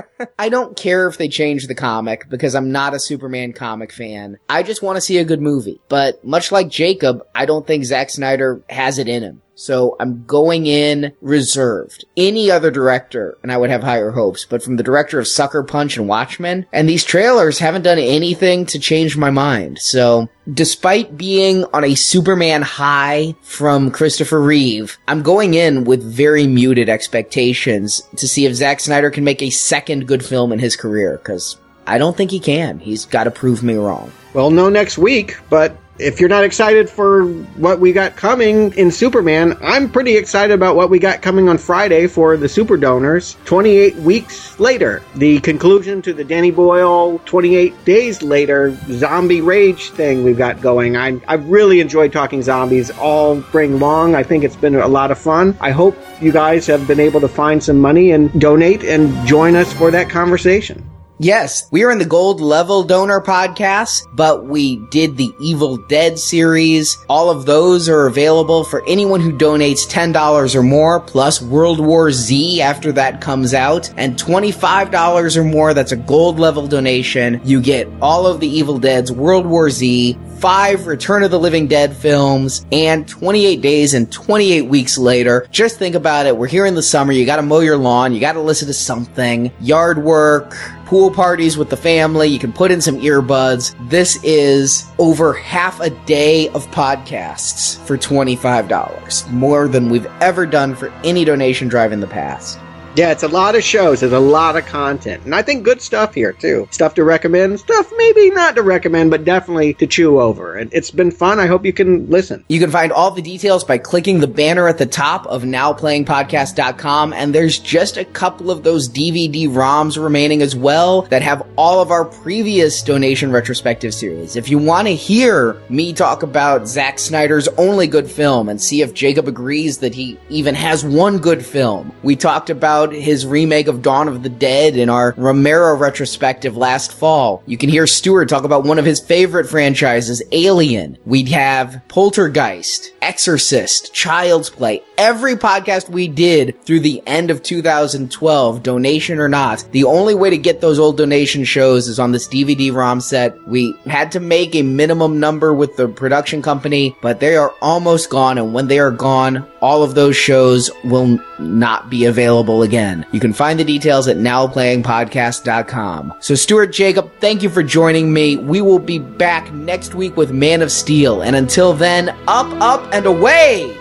(laughs) I don't care if they change the comic because I'm not a Superman comic fan. I just want to see a good movie. But much like Jacob, I don't think Zack Snyder has it in him. So I'm going in reserved. Any other director, and I would have higher hopes, but from the director of Sucker Punch and Watchmen, and these trailers haven't done anything to change my mind. So despite being on a Superman high from Christopher Reeve, I'm going in with very muted expectations to see if Zack Snyder can make a second good film in his career, because I don't think he can. He's got to prove me wrong. Well, no next week, but if you're not excited for what we got coming in Superman, I'm pretty excited about what we got coming on Friday for the Super Donors. 28 weeks later, the conclusion to the Danny Boyle 28 days later zombie rage thing we've got going. I, I've really enjoyed talking zombies all spring long. I think it's been a lot of fun. I hope you guys have been able to find some money and donate and join us for that conversation. Yes, we are in the gold level donor podcast, but we did the Evil Dead series. All of those are available for anyone who donates $10 or more, plus World War Z after that comes out, and $25 or more. That's a gold level donation. You get all of the Evil Dead's World War Z, five Return of the Living Dead films, and 28 days and 28 weeks later. Just think about it. We're here in the summer. You gotta mow your lawn. You gotta listen to something. Yard work pool parties with the family. You can put in some earbuds. This is over half a day of podcasts for $25. More than we've ever done for any donation drive in the past. Yeah, it's a lot of shows. There's a lot of content. And I think good stuff here, too. Stuff to recommend, stuff maybe not to recommend, but definitely to chew over. And it's been fun. I hope you can listen. You can find all the details by clicking the banner at the top of nowplayingpodcast.com. And there's just a couple of those DVD ROMs remaining as well that have all of our previous donation retrospective series. If you want to hear me talk about Zack Snyder's only good film and see if Jacob agrees that he even has one good film, we talked about his remake of Dawn of the Dead in our Romero retrospective last fall. You can hear Stuart talk about one of his favorite franchises, Alien. We'd have Poltergeist, Exorcist, Child's Play. Every podcast we did through the end of 2012, donation or not, the only way to get those old donation shows is on this DVD ROM set. We had to make a minimum number with the production company, but they are almost gone. And when they are gone, all of those shows will not be available again. You can find the details at nowplayingpodcast.com. So Stuart Jacob, thank you for joining me. We will be back next week with Man of Steel. And until then, up, up, and away!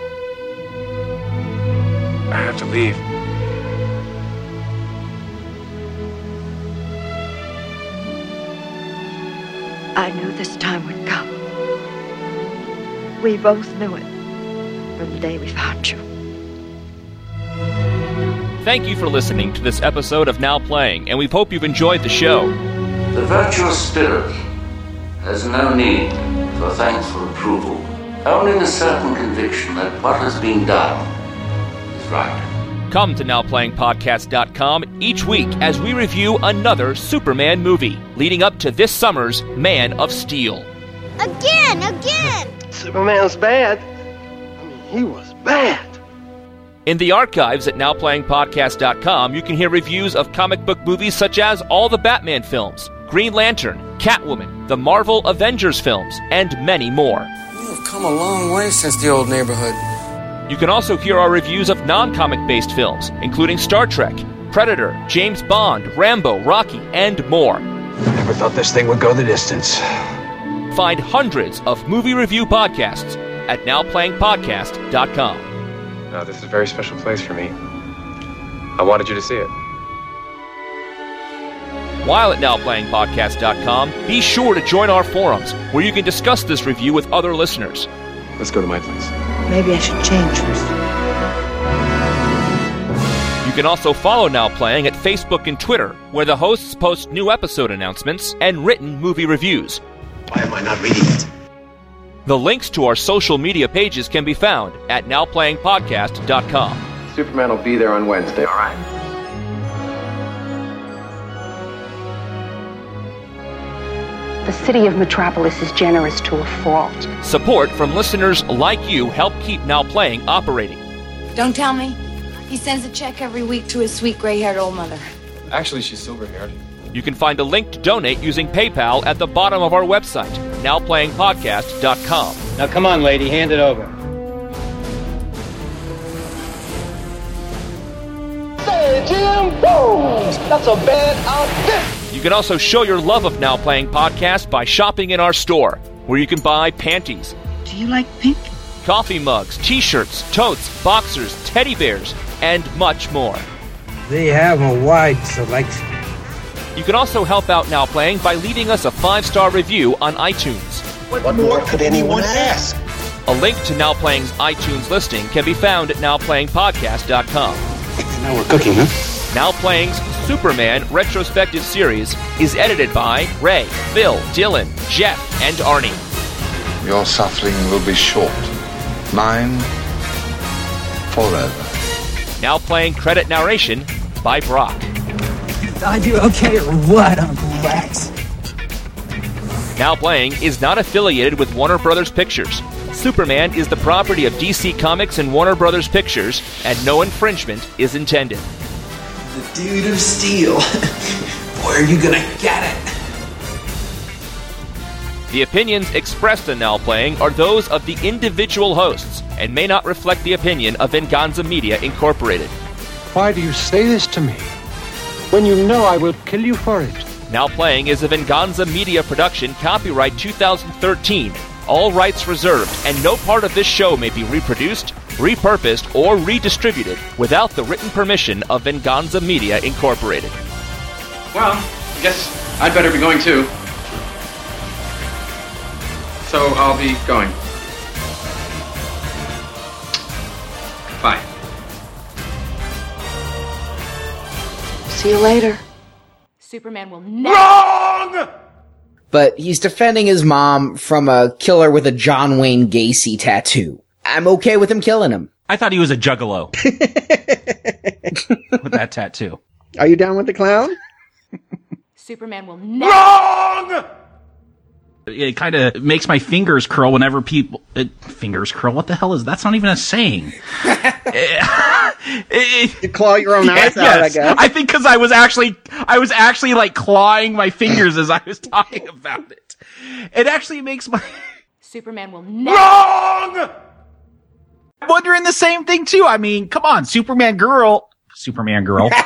I have to leave. I knew this time would come. We both knew it from the day we found you. Thank you for listening to this episode of Now Playing, and we hope you've enjoyed the show. The virtuous spirit has no need for thankful approval, only the certain conviction that what has been done is right. Come to NowPlayingPodcast.com each week as we review another Superman movie, leading up to this summer's Man of Steel. Again, again! Superman's bad. I mean, he was bad. In the archives at NowPlayingPodcast.com, you can hear reviews of comic book movies such as all the Batman films, Green Lantern, Catwoman, the Marvel Avengers films, and many more. You've come a long way since the old neighborhood. You can also hear our reviews of non comic based films, including Star Trek, Predator, James Bond, Rambo, Rocky, and more. Never thought this thing would go the distance. Find hundreds of movie review podcasts at nowplayingpodcast.com. No, this is a very special place for me. I wanted you to see it. While at nowplayingpodcast.com, be sure to join our forums where you can discuss this review with other listeners. Let's go to my place. Maybe I should change first. You can also follow Now Playing at Facebook and Twitter, where the hosts post new episode announcements and written movie reviews. Why am I not reading it? The links to our social media pages can be found at nowplayingpodcast.com. Superman will be there on Wednesday, all right? The city of Metropolis is generous to a fault. Support from listeners like you help keep Now Playing operating. Don't tell me. He sends a check every week to his sweet gray haired old mother. Actually, she's silver haired. You can find a link to donate using PayPal at the bottom of our website, nowplayingpodcast.com. Now, come on, lady, hand it over. Say, Jim, boom! That's a bad outfit. You can also show your love of Now Playing Podcast by shopping in our store, where you can buy panties, Do you like pink? coffee mugs, t shirts, totes, boxers, teddy bears, and much more. They have a wide selection. You can also help out Now Playing by leaving us a five star review on iTunes. What more could anyone ask? A link to Now Playing's iTunes listing can be found at nowplayingpodcast.com. Now we're cooking, huh? Now Playing's Superman retrospective series is edited by Ray, Phil, Dylan, Jeff, and Arnie. Your suffering will be short. Mine, forever. Now Playing credit narration by Brock. I do okay or what, Uncle Rex? Now Playing is not affiliated with Warner Brothers Pictures. Superman is the property of DC Comics and Warner Brothers Pictures, and no infringement is intended. The dude of steel. (laughs) Where are you gonna get it? The opinions expressed in Now Playing are those of the individual hosts and may not reflect the opinion of Venganza Media Incorporated. Why do you say this to me? When you know I will kill you for it. Now Playing is a Venganza Media production, copyright 2013. All rights reserved, and no part of this show may be reproduced, repurposed, or redistributed without the written permission of Venganza Media Incorporated. Well, I guess I'd better be going too. So I'll be going. Bye. See you later. Superman will never. Wrong! But he's defending his mom from a killer with a John Wayne Gacy tattoo. I'm okay with him killing him. I thought he was a juggalo. (laughs) with that tattoo. Are you down with the clown? Superman will (laughs) never. Wrong! It kind of makes my fingers curl whenever people it, fingers curl. What the hell is that's not even a saying. (laughs) you claw your own eyes Yeah, out, I guess. I think because I was actually I was actually like clawing my fingers as I was talking about it. It actually makes my (laughs) Superman will never. Wrong! I'm wondering the same thing too. I mean, come on, Superman girl, Superman girl. (laughs)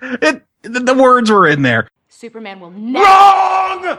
it the, the words were in there. Superman will never. Wrong!